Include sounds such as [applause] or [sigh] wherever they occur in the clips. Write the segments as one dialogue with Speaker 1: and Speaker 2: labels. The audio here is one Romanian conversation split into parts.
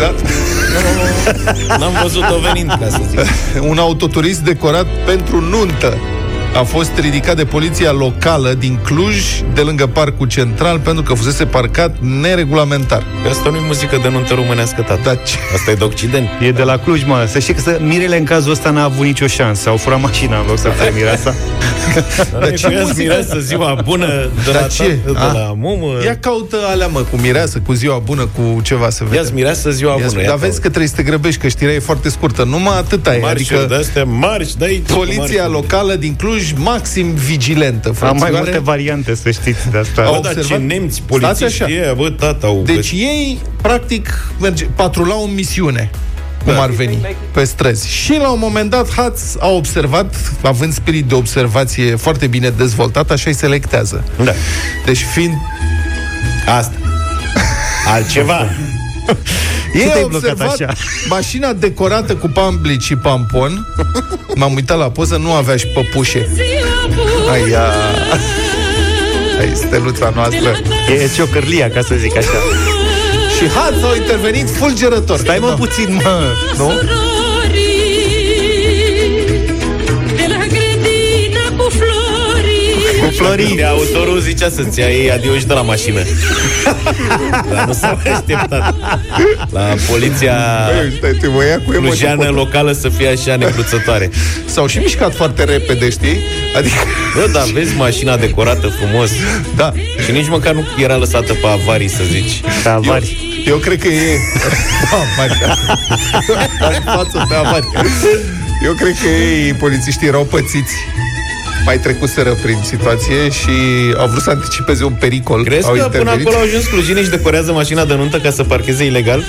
Speaker 1: Exact.
Speaker 2: N-am văzut-o venind, ca să zic.
Speaker 1: Un autoturist decorat pentru nuntă a fost ridicat de poliția locală din Cluj, de lângă Parcul Central, pentru că fusese parcat neregulamentar.
Speaker 2: Asta nu e muzică de nuntă românească, tată.
Speaker 1: Dar ce?
Speaker 2: Asta e de Occident.
Speaker 3: E de la Cluj, mă. Să știi că să, Mirele în cazul ăsta n-a avut nicio șansă. Au furat mașina în loc să fie mireasa.
Speaker 2: Dar ce muzică? ziua bună de
Speaker 1: Dar
Speaker 2: la,
Speaker 1: ce?
Speaker 2: tată, de
Speaker 1: A?
Speaker 2: la mumă.
Speaker 1: Ia caută alea, mă, cu mireasă, cu ziua bună, cu ceva să vedem.
Speaker 2: Ia-ți mireasă ziua
Speaker 1: Ia
Speaker 2: bună.
Speaker 1: Dar vezi că trebuie să te grăbești, că știrea e foarte scurtă. Numai atâta e.
Speaker 2: Marșuri
Speaker 1: adică
Speaker 2: de-astea, marși, dai
Speaker 1: poliția locală din Cluj maxim vigilentă,
Speaker 3: Am mai
Speaker 1: frățioare.
Speaker 3: multe variante, să știți de asta.
Speaker 1: Au
Speaker 2: Bă, dar ce
Speaker 1: observat?
Speaker 2: nemți
Speaker 1: Stați
Speaker 2: polițiști
Speaker 1: așa.
Speaker 2: e, bă, tata, au
Speaker 1: Deci ei, practic, merge, patrulau în misiune cum
Speaker 2: Da.
Speaker 1: ar veni, pe străzi. Și la un moment dat, Hatz a observat, având spirit de observație foarte bine dezvoltat, așa îi selectează.
Speaker 2: Da.
Speaker 1: Deci fiind...
Speaker 2: Asta. Altceva. [laughs] [laughs]
Speaker 1: Ei
Speaker 3: te-ai
Speaker 1: au
Speaker 3: blocat
Speaker 1: observat
Speaker 3: așa?
Speaker 1: mașina decorată cu pamblici și pampon. M-am uitat la poză, nu avea și păpușe. Aia... Ai steluța noastră.
Speaker 3: E ciocârlia, ca să zic așa.
Speaker 1: Și Hatz au intervenit fulgerător.
Speaker 3: Stai mă
Speaker 1: Nu.
Speaker 3: puțin, mă.
Speaker 1: Nu?
Speaker 3: Florin.
Speaker 2: De autorul zicea să-ți iei adio și de la mașină. [laughs] Dar nu s-a mai așteptat. La poliția
Speaker 1: Băi, Stai, te mă ia cu emoție.
Speaker 2: clujeană locală să fie așa necruțătoare.
Speaker 1: S-au și mișcat foarte repede, știi? Adică,
Speaker 2: Bă, dar vezi mașina decorată frumos
Speaker 1: da.
Speaker 2: și nici măcar nu era lăsată pe avarii, să zici.
Speaker 3: Pe avari.
Speaker 1: Eu cred că e... [laughs] Avari. În față pe avari. Eu cred că ei, polițiștii, erau pățiți. Mai trecuseră prin situație și au vrut să anticipeze un pericol.
Speaker 2: Crezi
Speaker 1: au
Speaker 2: că până
Speaker 1: intervenit.
Speaker 2: acolo au ajuns clujinii și decorează mașina de nuntă ca să parcheze ilegal?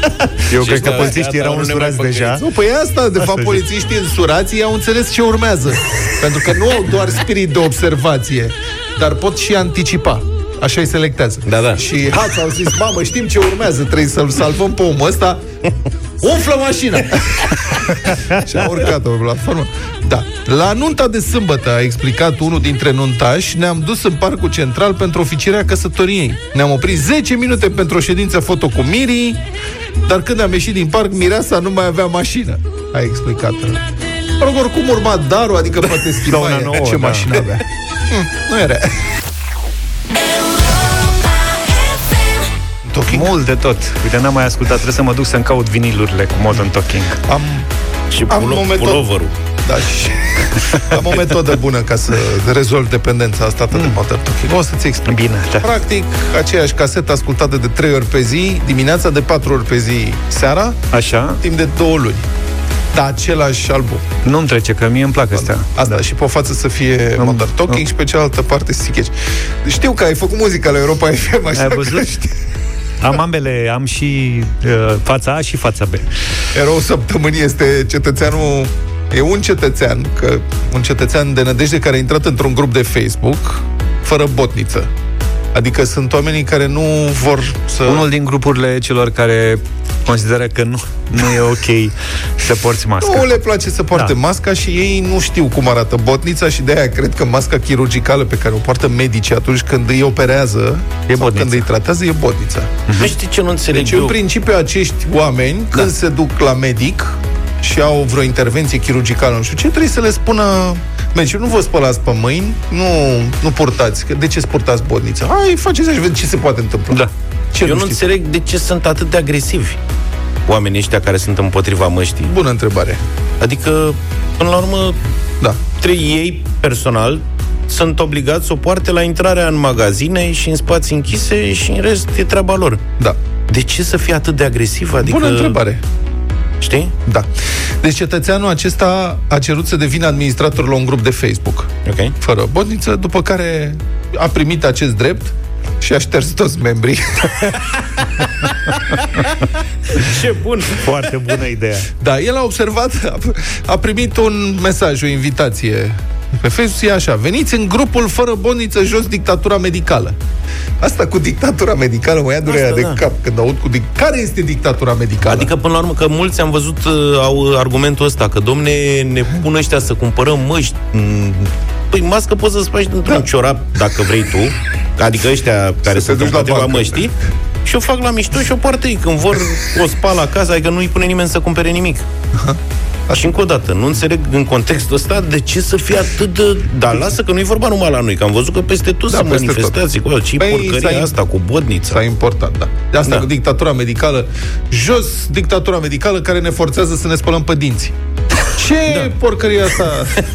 Speaker 3: Eu
Speaker 2: Și
Speaker 3: cred că
Speaker 2: ăștia,
Speaker 3: polițiștii
Speaker 2: gata,
Speaker 3: erau
Speaker 2: nu ne mai
Speaker 3: însurați
Speaker 2: păcăliți.
Speaker 3: deja.
Speaker 1: Nu, păi asta, de fapt,
Speaker 3: zic.
Speaker 1: polițiștii însurați ei au înțeles ce urmează. Pentru că nu au doar spirit de observație, dar pot și anticipa. Așa îi selectează.
Speaker 2: Da, da.
Speaker 1: Și hați au zis, mamă, știm ce urmează, trebuie să-l salvăm pe omul ăsta. Umflă mașina! [laughs] și a urcat o platformă. Da. La nunta de sâmbătă, a explicat unul dintre nuntași, ne-am dus în parcul central pentru oficierea căsătoriei. Ne-am oprit 10 minute pentru o ședință foto cu Mirii, dar când am ieșit din parc, mireasa nu mai avea mașină. A explicat. Mă rog, oricum urma darul, adică poate [laughs] schimba
Speaker 3: una
Speaker 1: ea
Speaker 3: nouă,
Speaker 1: ce
Speaker 3: da.
Speaker 1: mașină avea. Hm, nu era. [laughs] Talking.
Speaker 3: Mult de tot. Uite, n-am mai ascultat. Trebuie să mă duc să-mi caut vinilurile cu Modern Talking.
Speaker 1: Am
Speaker 2: Și
Speaker 1: Am
Speaker 2: pulo-
Speaker 1: momentul-
Speaker 2: puloverul.
Speaker 1: Da, și [laughs] am o metodă bună ca să rezolv dependența asta atât de modern talking. O să-ți explic.
Speaker 3: Bine, da.
Speaker 1: Practic, aceeași casetă ascultată de 3 ori pe zi, dimineața de 4 ori pe zi, seara,
Speaker 3: Așa?
Speaker 1: timp de 2 luni. Da, același album.
Speaker 3: Nu-mi trece, că mie îmi plac astea.
Speaker 1: Asta da. și pe o față să fie
Speaker 3: Am-
Speaker 1: modern talking
Speaker 3: am-
Speaker 1: și pe cealaltă parte Sicheci. Știu că ai făcut muzica la Europa FM, așa
Speaker 3: Ai
Speaker 1: că
Speaker 3: văzut?
Speaker 1: Știu.
Speaker 3: Am ambele, am și uh, fața A și fața B.
Speaker 1: Erou săptămânii este cetățeanul E un cetățean, că un cetățean de nădejde care a intrat într-un grup de Facebook fără botniță. Adică sunt oamenii care nu vor să...
Speaker 3: Unul din grupurile celor care consideră că nu, nu e ok [laughs] să porți mască.
Speaker 1: Nu le place să poarte
Speaker 3: Da.
Speaker 1: masca și ei nu știu cum arată botnița și de aia cred că masca chirurgicală pe care o poartă medicii atunci când îi operează
Speaker 3: E
Speaker 1: sau
Speaker 3: botnița.
Speaker 1: când îi tratează e botnița.
Speaker 2: Nu știi ce nu înțeleg
Speaker 1: Deci,
Speaker 2: eu?
Speaker 1: în principiu, acești oameni,
Speaker 3: Da.
Speaker 1: când se duc la medic și au vreo intervenție chirurgicală, nu știu ce, trebuie să le spună Deci nu vă spălați pe mâini, nu, nu purtați. Că De ce purtați botnița? Hai, faceți așa și vedeți ce se poate întâmpla.
Speaker 3: Da.
Speaker 1: Ce
Speaker 2: Eu nu
Speaker 1: știți?
Speaker 2: înțeleg de ce sunt atât de agresivi oamenii ăștia care sunt împotriva măștii.
Speaker 1: Bună întrebare.
Speaker 2: Adică, până la urmă,
Speaker 1: Da.
Speaker 2: trei ei, personal, sunt obligați să o poarte la intrarea în magazine și în spații închise și în rest e treaba lor.
Speaker 1: Da.
Speaker 2: De ce să fie atât de agresiv? Adică,
Speaker 1: Bună întrebare.
Speaker 2: Știi?
Speaker 1: Da. Deci cetățeanul acesta a cerut să devină administrator la un grup de Facebook,
Speaker 2: Ok.
Speaker 1: fără botniță, după care a primit acest drept și a șters toți membrii. [laughs]
Speaker 2: Ce bun!
Speaker 3: Foarte bună ideea.
Speaker 1: Da, el a observat, a, a primit un mesaj, o invitație pe Facebook, e așa, veniți în grupul fără boniță jos dictatura medicală. Asta cu dictatura medicală mă ia durerea
Speaker 2: Asta,
Speaker 1: de
Speaker 2: da.
Speaker 1: cap când aud cu dic- Care este dictatura medicală?
Speaker 2: Adică, până la urmă, că mulți am văzut uh, au argumentul ăsta, că, domne, ne pun ăștia să cumpărăm măști. Mm, Păi, mască poți să-ți faci într-un
Speaker 1: Da.
Speaker 2: ciorap, dacă vrei tu. Adică ăștia care
Speaker 1: te
Speaker 2: sunt
Speaker 1: duci la
Speaker 2: împotriva
Speaker 1: bancă.
Speaker 2: măștii. și o fac la mișto și o poartă ei. Când vor o spală acasă, adică nu-i pune nimeni să cumpere nimic. Și încă o dată, nu înțeleg în contextul ăsta de ce să fie atât de... Dar lasă că nu e vorba numai la noi, că am văzut că peste tot
Speaker 1: Da,
Speaker 2: sunt
Speaker 1: peste tot.
Speaker 2: manifestații cu ce
Speaker 1: Păi,
Speaker 2: porcăria
Speaker 1: s-a-
Speaker 2: asta cu bodnița.
Speaker 1: S-a importat, da. De asta
Speaker 2: Da.
Speaker 1: cu dictatura medicală, jos dictatura medicală care ne forțează să ne spălăm pe dinți. Ce da. porcărie asta?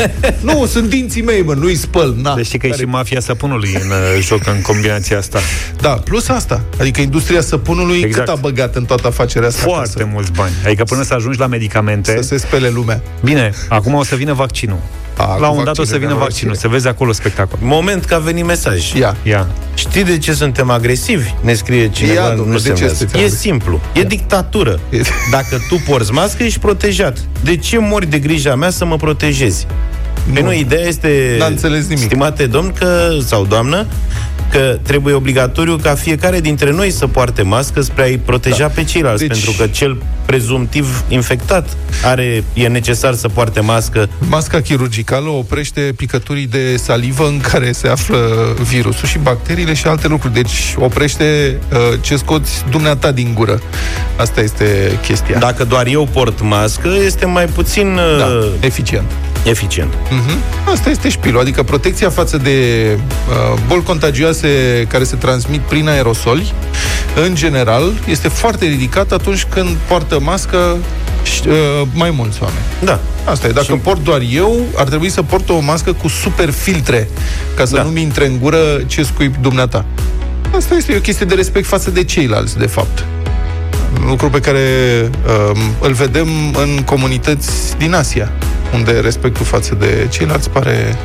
Speaker 1: [laughs] nu, sunt dinții mei, mă, nu-i spăl. Na,
Speaker 3: Deci știi că e
Speaker 1: Care-
Speaker 3: și mafia săpunului în uh, joc în combinația asta.
Speaker 1: Da, plus asta. Adică industria săpunului
Speaker 3: Exact.
Speaker 1: cât a băgat în toată afacerea asta?
Speaker 3: Foarte
Speaker 1: ca
Speaker 3: mulți bani. Adică până să ajungi la medicamente...
Speaker 1: Să, să se spele lumea.
Speaker 3: Bine, acum o să vină vaccinul.
Speaker 1: A, cu
Speaker 3: la un dat o să
Speaker 1: vaccinul,
Speaker 3: vină
Speaker 1: nenorocire.
Speaker 3: vaccinul, să vezi acolo spectacol.
Speaker 2: Moment că a venit mesaj.
Speaker 1: Ia.
Speaker 3: Ia.
Speaker 2: Știi de ce suntem agresivi? Ne scrie cineva,
Speaker 1: Ia, domnule,
Speaker 2: nu
Speaker 1: de
Speaker 2: se
Speaker 1: ce
Speaker 2: învează.
Speaker 1: sunteți
Speaker 2: E
Speaker 1: agresivi?
Speaker 2: simplu. E dictatură.
Speaker 1: E-
Speaker 2: Dacă tu porți mască, ești protejat. De ce mori de grija mea să mă protejezi? Nu, nu ideea este,
Speaker 1: N-a înțeles nimic.
Speaker 2: stimate domn că, sau doamnă, că trebuie obligatoriu ca fiecare dintre noi să poarte mască spre a-i proteja da. pe ceilalți,
Speaker 1: Deci-
Speaker 2: pentru că cel prezumtiv infectat are, e necesar să poarte mască.
Speaker 1: Masca chirurgicală oprește picăturii de salivă în care se află virusul și bacteriile și alte lucruri. Deci oprește uh, ce scoți dumneata din gură. Asta este chestia.
Speaker 2: Dacă doar eu port mască, este mai puțin
Speaker 1: da
Speaker 2: uh,
Speaker 1: eficient.
Speaker 2: Eficient.
Speaker 1: Mhm. Asta este șpilul, adică protecția față de uh, boli contagioase care se transmit prin aerosoli, în general, este foarte ridicată atunci când poartă mască și, uh, mai mulți oameni.
Speaker 2: Da.
Speaker 1: Asta e. Dacă
Speaker 2: Și-
Speaker 1: port doar eu, ar trebui să port o mască cu super filtre, ca să
Speaker 2: Da.
Speaker 1: nu-mi intre în gură ce scuip dumneata. Asta este o chestie de respect față de ceilalți, de fapt. Lucru pe care um, îl vedem în comunități din Asia, unde respectul față de ceilalți pare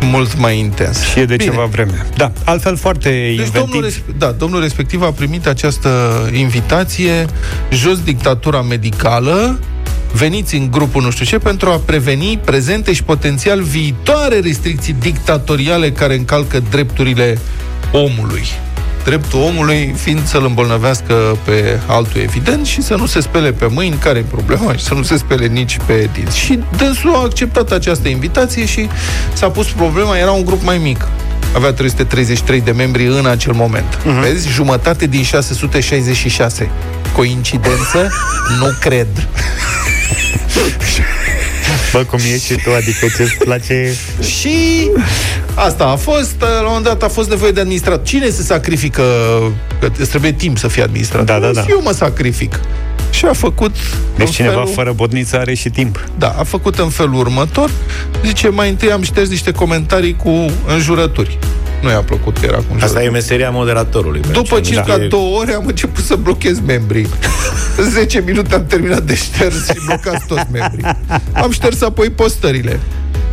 Speaker 1: mult mai intens.
Speaker 3: Și e de
Speaker 1: Bine.
Speaker 3: ceva vreme. Da, altfel foarte
Speaker 1: Deci
Speaker 3: inventiv.
Speaker 1: domnul, res- da, domnul respectiv a primit această invitație jos dictatura medicală veniți în grupul nu știu ce pentru a preveni prezente și potențial viitoare restricții dictatoriale care încalcă drepturile omului. Dreptul omului fiind să-l îmbolnăvească pe altul, evident, și să nu se spele pe mâini, care e problema, și să nu se spele nici pe dinți. Și dânsul a acceptat această invitație și s-a pus problema, era un grup mai mic. Avea 333 de membri în acel moment. Uh-huh. Vezi? Jumătate din 666. Coincidență? nu cred. [laughs]
Speaker 3: Bă, cum e și tu, adică ce-ți place...
Speaker 1: Și asta a fost, la un moment dat a fost nevoie de administrat. Cine se sacrifică? Că îți trebuie timp să fie administrat.
Speaker 3: Da, da, da.
Speaker 1: Eu mă sacrific. Și a făcut
Speaker 3: Deci
Speaker 1: în
Speaker 3: cineva
Speaker 1: felul,
Speaker 3: fără bodniță are și timp.
Speaker 1: Da, a făcut în felul următor. Zice, mai întâi am șters niște comentarii cu înjurături. Nu i-a plăcut că era cu
Speaker 2: Asta
Speaker 1: înjurături.
Speaker 2: e meseria moderatorului.
Speaker 1: După
Speaker 2: Deci,
Speaker 1: circa
Speaker 2: e-
Speaker 1: două ore am început să blochez membrii. [laughs] În 10 minute am terminat de șters și blocat toți membrii. Am șters apoi postările.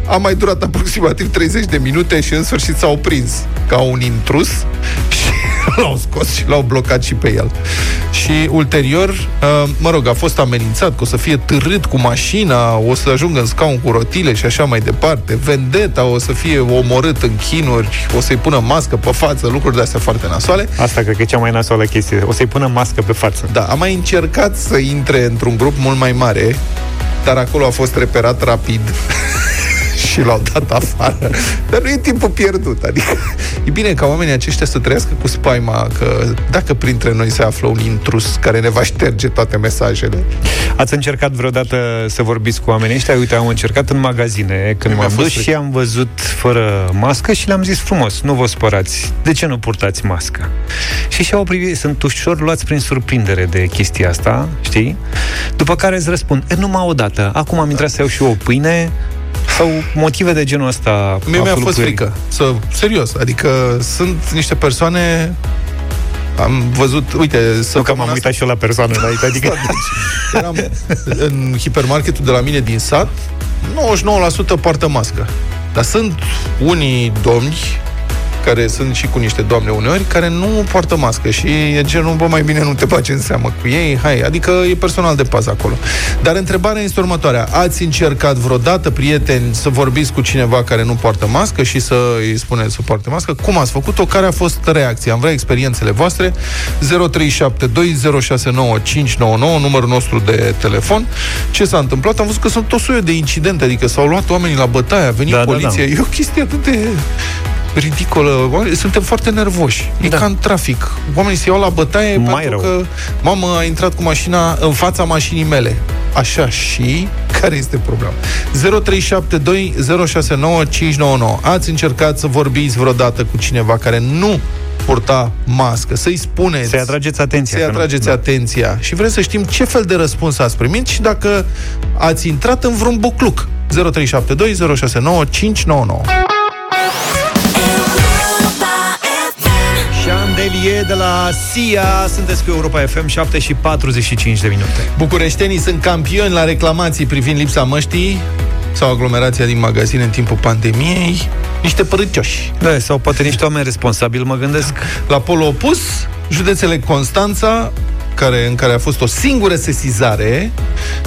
Speaker 1: A mai durat aproximativ 30 de minute și în sfârșit s-au prins ca un intrus și [laughs] l-au scos și l-au blocat și pe el. Și ulterior, uh, mă rog, a fost amenințat că o să fie târât cu mașina, o să ajungă în scaun cu rotile și așa mai departe. Vendeta o să fie omorât în chinuri, o să-i pună mască pe față, lucruri de-astea foarte nasoale.
Speaker 3: Asta cred că e cea mai nasoală chestie. O să-i pună mască pe față.
Speaker 1: Da, a mai încercat să intre într-un grup mult mai mare, dar acolo a fost reperat rapid [laughs] și l-au dat afară. Dar nu e timpul pierdut. Adică e bine ca oamenii aceștia să trăiască cu spaima că dacă printre noi se află un intrus care ne va șterge toate mesajele.
Speaker 3: Ați încercat vreodată să vorbiți cu oamenii ăștia? Uite, am încercat în magazine când
Speaker 1: Mi-a
Speaker 3: m-am
Speaker 1: fost
Speaker 3: dus
Speaker 1: frică.
Speaker 3: și am văzut fără mască și le-am zis frumos, nu vă spărați. De ce nu purtați mască? Și și-au privit, sunt ușor luați prin surprindere de chestia asta, știi? După care îți răspund, e, numai o dată, acum am intrat să iau și eu o pâine, sau motive de genul ăsta.
Speaker 1: Mie mi-a fost
Speaker 3: aflucări.
Speaker 1: frică. Să, serios, adică sunt niște persoane am văzut, uite, să
Speaker 3: Nu că m-am uitat și eu la persoană înainte, adică...
Speaker 1: Eram în hipermarketul de la mine din sat, 99% poartă mască. Dar sunt unii domni care sunt și cu niște doamne uneori, care nu poartă mască și e genul, bă, mai bine nu te bagi în seamă cu ei, hai, adică e personal de pază acolo. Dar întrebarea este următoarea. Ați încercat vreodată, prieteni, să vorbiți cu cineva care nu poartă mască și să îi spuneți să poarte mască? Cum ați făcut-o? Care a fost reacția? Am vrea experiențele voastre. 0372069599, numărul nostru de telefon. Ce s-a întâmplat? Am văzut că sunt tot soiul de incidente, adică s-au luat oamenii la bătaie, a venit
Speaker 3: Da, da,
Speaker 1: poliția.
Speaker 3: da.
Speaker 1: E o chestie atât de ridicolă. Oamenii- Suntem foarte nervoși. E
Speaker 2: Da.
Speaker 1: ca în trafic. Oamenii se iau la bătaie
Speaker 3: Mai
Speaker 1: pentru
Speaker 3: rău.
Speaker 1: că mamă a intrat cu mașina în fața mașinii mele. Așa și care este problema? 0372069599. Ați încercat să vorbiți vreodată cu cineva care nu purta mască, să-i spuneți
Speaker 3: Să-i atrageți atenția.
Speaker 1: să-i
Speaker 3: că nu-
Speaker 1: atrageți
Speaker 3: da.
Speaker 1: atenția și vrem să știm ce fel de răspuns ați primit și dacă ați intrat în vreun bucluc. 0372 069 599.
Speaker 3: Chandelier de la SIA Sunteți cu Europa FM 7 și 45 de minute
Speaker 1: Bucureștenii sunt campioni la reclamații privind lipsa măștii sau aglomerația din magazine în timpul pandemiei. Niște părâcioși.
Speaker 3: da, Sau poate niște oameni responsabili, mă gândesc
Speaker 1: La polul opus, județele Constanța, care, în care a fost o singură sesizare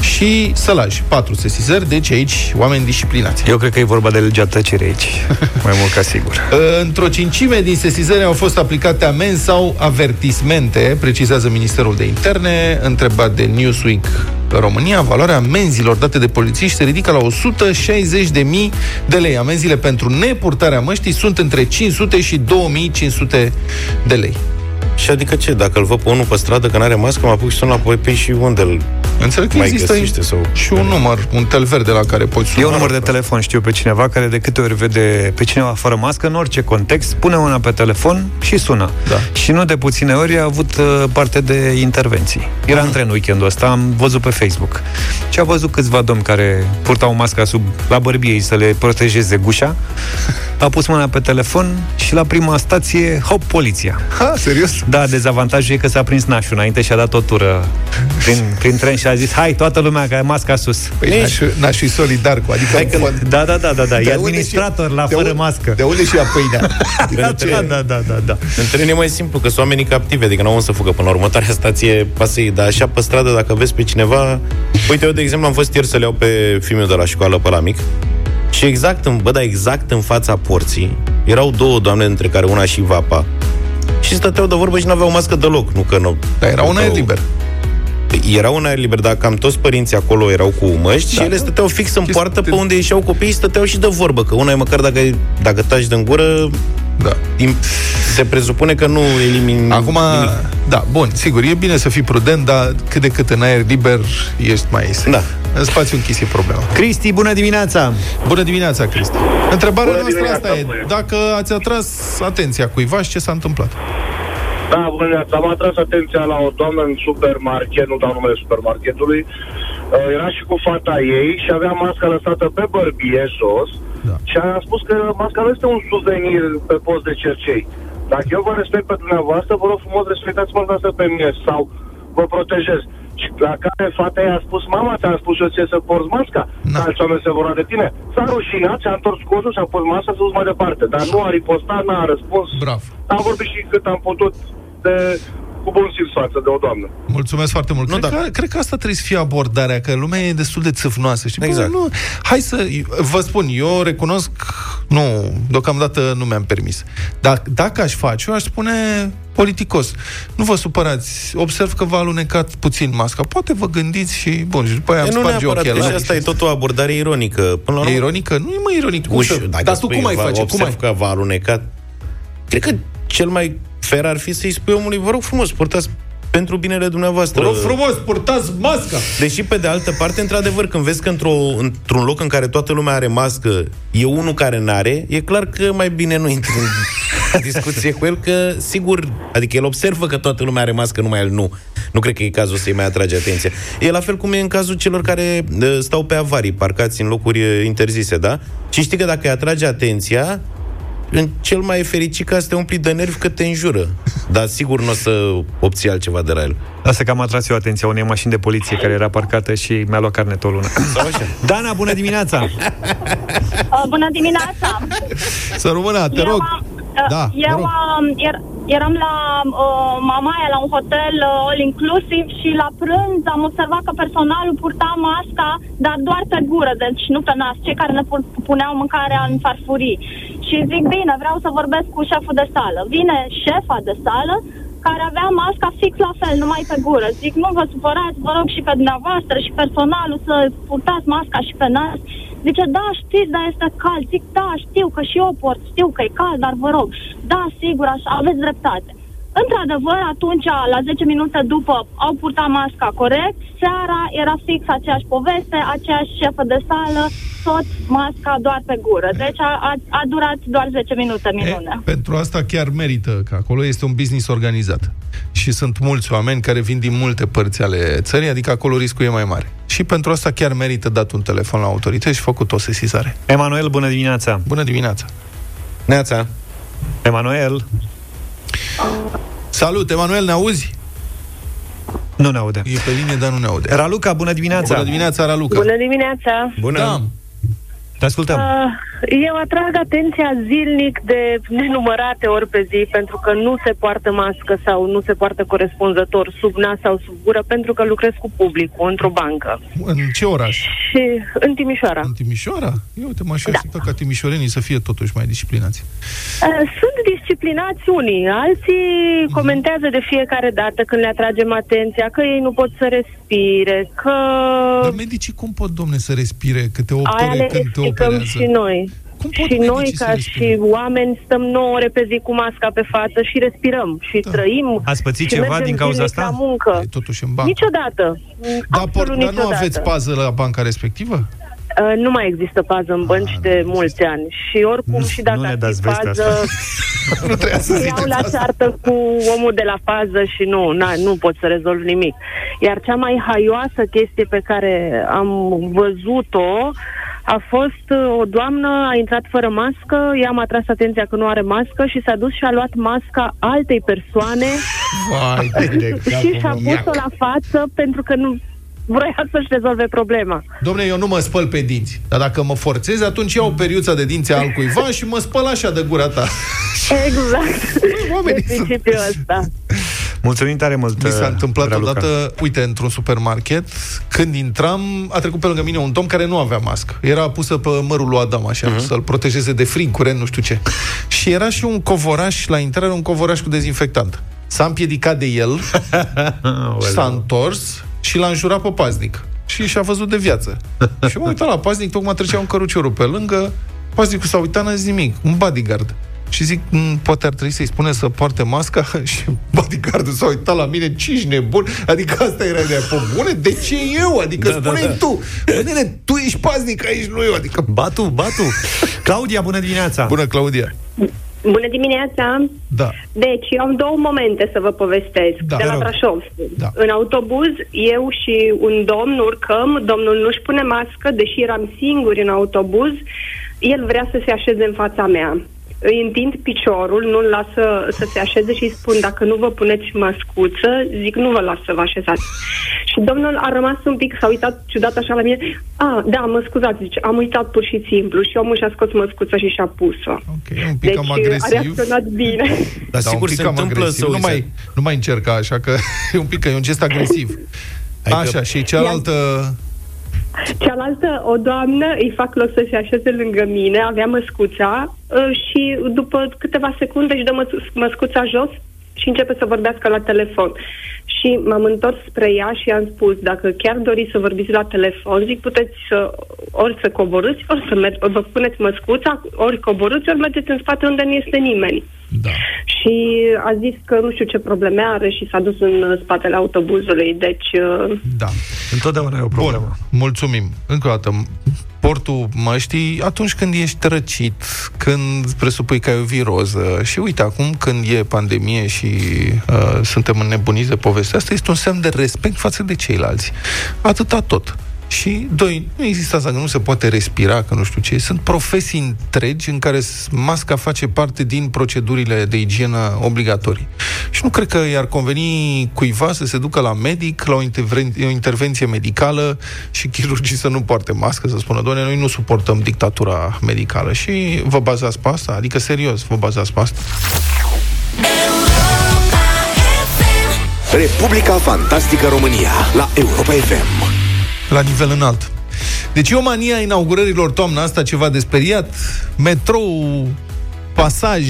Speaker 1: și Sălaj, patru sesizări, deci aici oameni disciplinați.
Speaker 3: Eu cred că e vorba de legea tăcerii aici [laughs] Mai mult ca sigur
Speaker 1: Într-o cincime din sesizări au fost aplicate amenzi sau avertismente, precizează Ministerul de Interne, întrebat de Newsweek România, valoarea amenzilor date de polițiști se ridică la 160.000 de lei. Amenziile pentru nepurtarea măștii sunt între 500 și 2500 de lei.
Speaker 2: Și adică ce? Dacă îl văd pe unul pe stradă că n-are mască, mă apuc și sun la pe și unde îl
Speaker 1: Înțeleg că
Speaker 2: mai
Speaker 1: există
Speaker 2: găsește sau...
Speaker 1: și un număr, un tel verde la care poți suna.
Speaker 3: Eu un număr de telefon știu pe cineva care de câte ori vede pe cineva fără mască, în orice context, pune una pe telefon și sună.
Speaker 1: Da.
Speaker 3: Și nu de puține ori a avut uh, parte de intervenții. Era în tren weekendul ăsta, am văzut pe Facebook. Și a văzut câțiva domni care purtau masca sub la bărbie ei să le protejeze gușa. A pus mâna pe telefon și la prima stație, hop, poliția.
Speaker 1: Ha, serios?
Speaker 3: Da, dezavantajul e că s-a prins nașul înainte și a dat o tură prin, prin tren și a zis, hai, toată lumea, că ai masca sus.
Speaker 1: Păi n-aș, fi- n-aș fi solidar cu, adică...
Speaker 2: Hai că-
Speaker 1: în fond-
Speaker 3: Da, da, da, da, da.
Speaker 1: De
Speaker 3: E
Speaker 1: unde
Speaker 3: administrator
Speaker 1: și-
Speaker 3: la
Speaker 1: de
Speaker 3: fără
Speaker 1: unde-
Speaker 3: mască.
Speaker 1: De unde și ia pâinea? [laughs]
Speaker 3: Da, da, da, da, da, da.
Speaker 2: În tren e mai simplu, că sunt oamenii captivi, adică nu au unde să fugă până la următoarea [laughs] stație pasei, dar așa pe stradă, dacă vezi pe cineva... Uite, eu, de exemplu, am fost ieri să le iau pe filmul de la școală, pe la mic, și exact, în, bă, da, exact în fața porții, erau două doamne, între care una și vapa, și stăteau de vorbă și nu aveau mască deloc, nu că nu...
Speaker 1: Dar era un aer
Speaker 2: aveau-
Speaker 1: liber.
Speaker 2: Era un aer liber, dar cam toți părinții acolo erau cu măști
Speaker 1: Da.
Speaker 2: și ele stăteau fix în
Speaker 1: Și
Speaker 2: poartă
Speaker 1: ste-
Speaker 2: pe unde ieșeau copiii, stăteau și de vorbă, că una e măcar dacă, dacă taci din gură,
Speaker 1: Da.
Speaker 2: im- se presupune că nu elimini
Speaker 1: Acum,
Speaker 2: nimic.
Speaker 1: da, bun, sigur, e bine să fii prudent, dar cât de cât în aer liber ești mai safe.
Speaker 2: Da.
Speaker 1: În spațiu închis e problema.
Speaker 3: Cristi, bună dimineața!
Speaker 1: Bună dimineața, Cristi. Întrebarea
Speaker 4: Bună
Speaker 1: noastră
Speaker 4: dimineața,
Speaker 1: asta e,
Speaker 4: băieți.
Speaker 1: dacă ați atras atenția cuiva și ce s-a întâmplat?
Speaker 4: Da, bună dimineața. Am atras atenția la o doamnă în supermarket, nu dau numele supermarketului. Uh, Era și cu fata ei și avea masca lăsată pe bărbie jos
Speaker 1: Da.
Speaker 4: și a spus că masca nu este un suvenir pe post de cercei. Dacă eu vă respect pe dumneavoastră, vă rog frumos, respectați mă noastră pe mine sau vă protejez. Și la care fata ei a spus, mama, ți-am spus eu ție să porți masca,
Speaker 1: Na.
Speaker 4: că alți oameni se vor lua de tine. S-a rușinat, și-a întors cursul și a pus masca să mai departe. Dar nu a ripostat, n-a răspuns.
Speaker 1: Bravo.
Speaker 4: Am vorbit și cât am putut de, cu bun simț față de o doamnă.
Speaker 1: Mulțumesc foarte mult.
Speaker 2: Nu,
Speaker 1: cred,
Speaker 2: da.
Speaker 1: că, cred că asta trebuie să fie abordarea, că lumea e destul de țâfnoasă. Știi? Bă,
Speaker 2: Exact.
Speaker 1: nu, hai să... Vă spun, eu recunosc... Nu, deocamdată nu mi-am permis. Dar dacă aș face, eu aș spune politicos. Nu vă supărați. Observ că v-a alunecat puțin masca. Poate vă gândiți și... Bun, și după aia
Speaker 2: E,
Speaker 1: îmi
Speaker 2: nu
Speaker 1: sparge
Speaker 2: neapărat, că și
Speaker 1: ochelarii.
Speaker 2: asta e tot o abordare ironică. Până la
Speaker 1: E
Speaker 2: urmă,
Speaker 1: ironică? Nu e mai ironic. Cum
Speaker 2: uș,
Speaker 1: să...
Speaker 2: dacă
Speaker 1: Dar tu
Speaker 2: spui,
Speaker 1: cum ai
Speaker 2: va-
Speaker 1: face? Cum
Speaker 2: Observ
Speaker 1: ai...
Speaker 2: că v-a alunecat. Cred că cel mai fer ar fi să-i spui omului, vă rog frumos, purtați pentru binele dumneavoastră.
Speaker 1: Vă rog frumos, purtați masca!
Speaker 2: Deși, pe de altă parte, într-adevăr, când vezi că într-o, într-un loc în care toată lumea are mască, e unul care n-are, e clar că mai bine nu intri în [laughs] discuție cu el, că, sigur, adică el observă că toată lumea are mască, numai el nu. Nu cred că e cazul să-i mai atrage atenția. E la fel cum e în cazul celor care uh, stau pe avarii, parcați în locuri uh, interzise, da? Și știi că dacă îi atrage atenția, în cel mai fericit caz te umpli de nervi că te înjură. Dar sigur nu o să obții altceva de la el.
Speaker 3: Asta că am atras eu atenția unei mașini de poliție care era parcată și mi-a luat carnetul o lună.
Speaker 2: Sau așa.
Speaker 3: Dana, bună dimineața! [laughs]
Speaker 5: Uh, bună dimineața!
Speaker 1: Să rămână, te
Speaker 5: eu
Speaker 1: rog.
Speaker 5: am, uh,
Speaker 1: Da, vă
Speaker 5: eu
Speaker 1: rog.
Speaker 5: am, er, eram la uh, Mamaia, la un hotel uh, all-inclusiv și la prânz am observat că personalul purta masca, dar doar pe gură, deci nu pe nas, cei care ne pu- puneau mâncarea în farfurii. Și zic, bine, vreau să vorbesc cu șeful de sală. Vine șefa de sală, care avea masca fix la fel, numai pe gură. Zic, nu vă supărați, vă rog și pe dumneavoastră și personalul să purtați masca și pe nas. Zice, da, știți, dar este cald. Zic, da, știu că și eu port, știu că e cald, dar vă rog. Da, sigur, așa, aveți dreptate. Într-adevăr, atunci, la 10 minute după, au purtat masca corect, seara era fix aceeași poveste, aceeași șefă de sală, tot masca doar pe gură. Deci a, a, a durat doar 10 minute, minune.
Speaker 1: E, pentru asta chiar merită, că acolo este un business organizat. Și sunt mulți oameni care vin din multe părți ale țării, adică acolo riscul e mai mare. Și pentru asta chiar merită dat un telefon la autorități și făcut o sesizare.
Speaker 3: Emanuel, bună dimineața!
Speaker 1: Bună dimineața!
Speaker 2: Neața.
Speaker 3: Emanuel,
Speaker 1: Salut, Emanuel, ne auzi?
Speaker 3: nu ne aude.
Speaker 1: E pe linie, dar nu ne aude.
Speaker 3: Raluca, bună dimineața!
Speaker 1: Bună dimineața, Raluca!
Speaker 6: Bună dimineața!
Speaker 2: Bună.
Speaker 1: Da,
Speaker 3: Te ascultăm.
Speaker 6: Uh, eu atrag atenția zilnic de nenumărate ori pe zi pentru că nu se poartă mască sau nu se poartă corespunzător sub nas sau sub gură pentru că lucrez cu publicul într-o bancă.
Speaker 1: în ce oraș?
Speaker 6: Și în Timișoara.
Speaker 1: În Timișoara? Eu te m-aș aștepta ca timișorenii să fie totuși mai disciplinați.
Speaker 6: Uh, Sunt disciplinați unii, alții comentează de fiecare dată când le atragem atenția că ei nu pot să respire, că
Speaker 1: Dar medicii cum pot, domne, să respire câte 8
Speaker 6: aia
Speaker 1: ore
Speaker 6: le
Speaker 1: când te
Speaker 6: explicăm
Speaker 1: operează?
Speaker 6: și noi.
Speaker 1: Cum pot
Speaker 6: și
Speaker 1: medicii
Speaker 6: noi,
Speaker 1: să
Speaker 6: ca
Speaker 1: respire?
Speaker 6: și oameni, stăm 9 ore pe zi cu masca pe față și respirăm și
Speaker 1: Da.
Speaker 6: trăim.
Speaker 3: Ați pățit
Speaker 6: și
Speaker 3: ceva
Speaker 6: mergem
Speaker 3: din cauza
Speaker 6: zilnic
Speaker 3: asta?
Speaker 6: La muncă.
Speaker 1: E totuși în bancă.
Speaker 6: Niciodată.
Speaker 1: Dar,
Speaker 6: Absolut
Speaker 1: por, dar nu
Speaker 6: niciodată.
Speaker 1: aveți pază la banca respectivă?
Speaker 6: Uh, nu mai există pază în bănci
Speaker 1: Ah,
Speaker 6: de
Speaker 1: nu
Speaker 6: mulți ani. Și oricum
Speaker 3: Nu-
Speaker 6: și dacă
Speaker 3: nu ne
Speaker 6: ar fi
Speaker 3: dați vestea
Speaker 6: pază,
Speaker 3: asta. [laughs]
Speaker 1: nu trebuia să [laughs]
Speaker 6: iau
Speaker 1: ziceți
Speaker 6: la
Speaker 1: asta.
Speaker 6: ceartă cu omul de la fază și nu, na, nu pot să rezolv nimic. Iar cea mai haioasă chestie pe care am văzut-o a fost uh, o doamnă, a intrat fără mască, i-am atras atenția că nu are mască și s-a dus și a luat masca altei persoane
Speaker 1: Vai, [laughs] de
Speaker 6: și și-a pus-o la față pentru că nu vrea să-și rezolve problema.
Speaker 1: Domne, eu nu mă spăl pe dinți. Dar dacă mă forțez, atunci iau periuța de dinți a altcuiva [laughs] și mă spăl așa de gura ta.
Speaker 6: Exact.
Speaker 1: Oamenii
Speaker 6: De
Speaker 1: sunt-
Speaker 6: principiul ăsta.
Speaker 3: Mulțumim tare mult,
Speaker 1: Mi s-a întâmplat
Speaker 3: Raluca.
Speaker 1: odată, uite, într-un supermarket, când intram, a trecut pe lângă mine un domn care nu avea mască. Era pusă pe mărul lui Adam, așa, uh-huh. să-l protejeze de frig, curent, nu știu ce. Și era și un covoraș, la intrare, un covoraș cu dezinfectant. S-a împiedicat de el, [laughs] s-a întors și l-a înjurat pe paznic. Și și-a văzut de viață. și m-am uitat la paznic, tocmai trecea un căruciorul pe lângă, paznicul s-a uitat, n-a zis nimic, un bodyguard. Și zic, "Mm, poate ar trebui să-i spune să poarte masca [laughs] și bodyguardul s-a uitat la mine, ce ești nebun? Adică asta era de pe bune? De ce eu? Adică
Speaker 3: Da, da,
Speaker 1: spune
Speaker 3: da.
Speaker 1: tu. Bine, tu ești paznic aici, nu eu. Adică,
Speaker 3: Batu, batu! Claudia, bună dimineața!
Speaker 1: bună, Claudia.
Speaker 7: Bună dimineața!
Speaker 1: Da.
Speaker 7: Deci, eu am două momente să vă povestesc.
Speaker 1: Da.
Speaker 7: de
Speaker 1: Te
Speaker 7: la
Speaker 1: rog.
Speaker 7: Brașov.
Speaker 1: Da.
Speaker 7: În autobuz, eu și un domn urcăm, domnul nu-și pune mască, deși eram singuri în autobuz, el vrea să se așeze în fața mea. Îi întind piciorul, nu-l las să, să se așeze și îi spun, dacă nu vă puneți măscuță, zic, nu vă las să vă așezați. Și domnul a rămas un pic, s-a uitat ciudat așa la mine. A, da, mă scuzați, zice, am uitat pur și simplu. Și omul și-a scos măscuța și și-a pus-o.
Speaker 1: Ok, e un pic
Speaker 7: Deci
Speaker 1: cam
Speaker 7: a
Speaker 1: agresiv.
Speaker 7: reacționat bine. [laughs]
Speaker 2: Dar
Speaker 1: Da,
Speaker 2: sigur
Speaker 1: un pic
Speaker 2: se
Speaker 1: cam
Speaker 2: întâmplă
Speaker 1: agresiv.
Speaker 2: să
Speaker 1: nu
Speaker 2: uiți-
Speaker 1: mai, nu mai încerca așa că [laughs] e un pic că e un gest agresiv.
Speaker 2: Adică-
Speaker 1: Așa, și cealaltă...
Speaker 7: Cealaltă, o doamnă, îi fac loc să se așeze lângă mine, avea măscuța uh, și după câteva secunde își dă măs- măscuța jos și începe să vorbească la telefon. Și m-am întors spre ea și i-am spus, dacă chiar doriți să vorbiți la telefon, zic, puteți să, ori să coborâți, ori să mer- vă puneți măscuța, ori coborâți, ori mergeți în spate unde nu este nimeni.
Speaker 1: Da.
Speaker 7: Și a zis că nu știu ce probleme are și s-a dus în uh, spatele autobuzului. Deci, uh,
Speaker 1: Da.
Speaker 3: Întotdeauna e o problemă.
Speaker 1: Bun, mulțumim. Încă o dată, portul măștii atunci când ești răcit, când presupui că ai o viroză. Și uite, acum când e pandemie și uh, suntem înnebuniți de povestea asta, este un semn de respect față de ceilalți. Atâta tot. Și, doi, nu există asta că nu se poate respira, că nu știu ce. Sunt profesii întregi în care s- masca face parte din procedurile de igienă obligatorii. Și nu cred că i-ar conveni cuiva să se ducă la medic, la o, interven- o intervenție medicală și chirurgii să nu poarte mască, să spună, doamne, noi nu suportăm dictatura medicală. Și vă bazați pe asta? Adică, serios, vă bazați pe asta?
Speaker 8: Republica Fantastică România la Europa FM.
Speaker 1: La nivel înalt. Deci e o mania a inaugurărilor toamna asta ceva de speriat. Metrou, pasaj,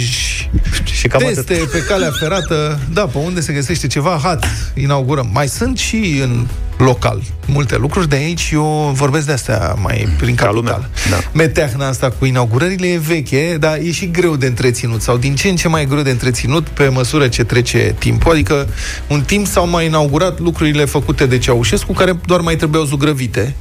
Speaker 3: Și cam
Speaker 1: teste pe calea ferată. Da, pe unde se găsește ceva, hat, inaugurăm. Mai sunt și în local multe lucruri, de aici eu vorbesc de astea mai prin
Speaker 3: Ca
Speaker 1: capital.
Speaker 3: lumea, da.
Speaker 1: Meteahna asta cu inaugurările e veche, dar e și greu de întreținut sau din ce în ce mai greu de întreținut pe măsură ce trece timpul. Adică un timp s-au mai inaugurat lucrurile făcute de Ceaușescu care doar mai trebuiau zugrăvite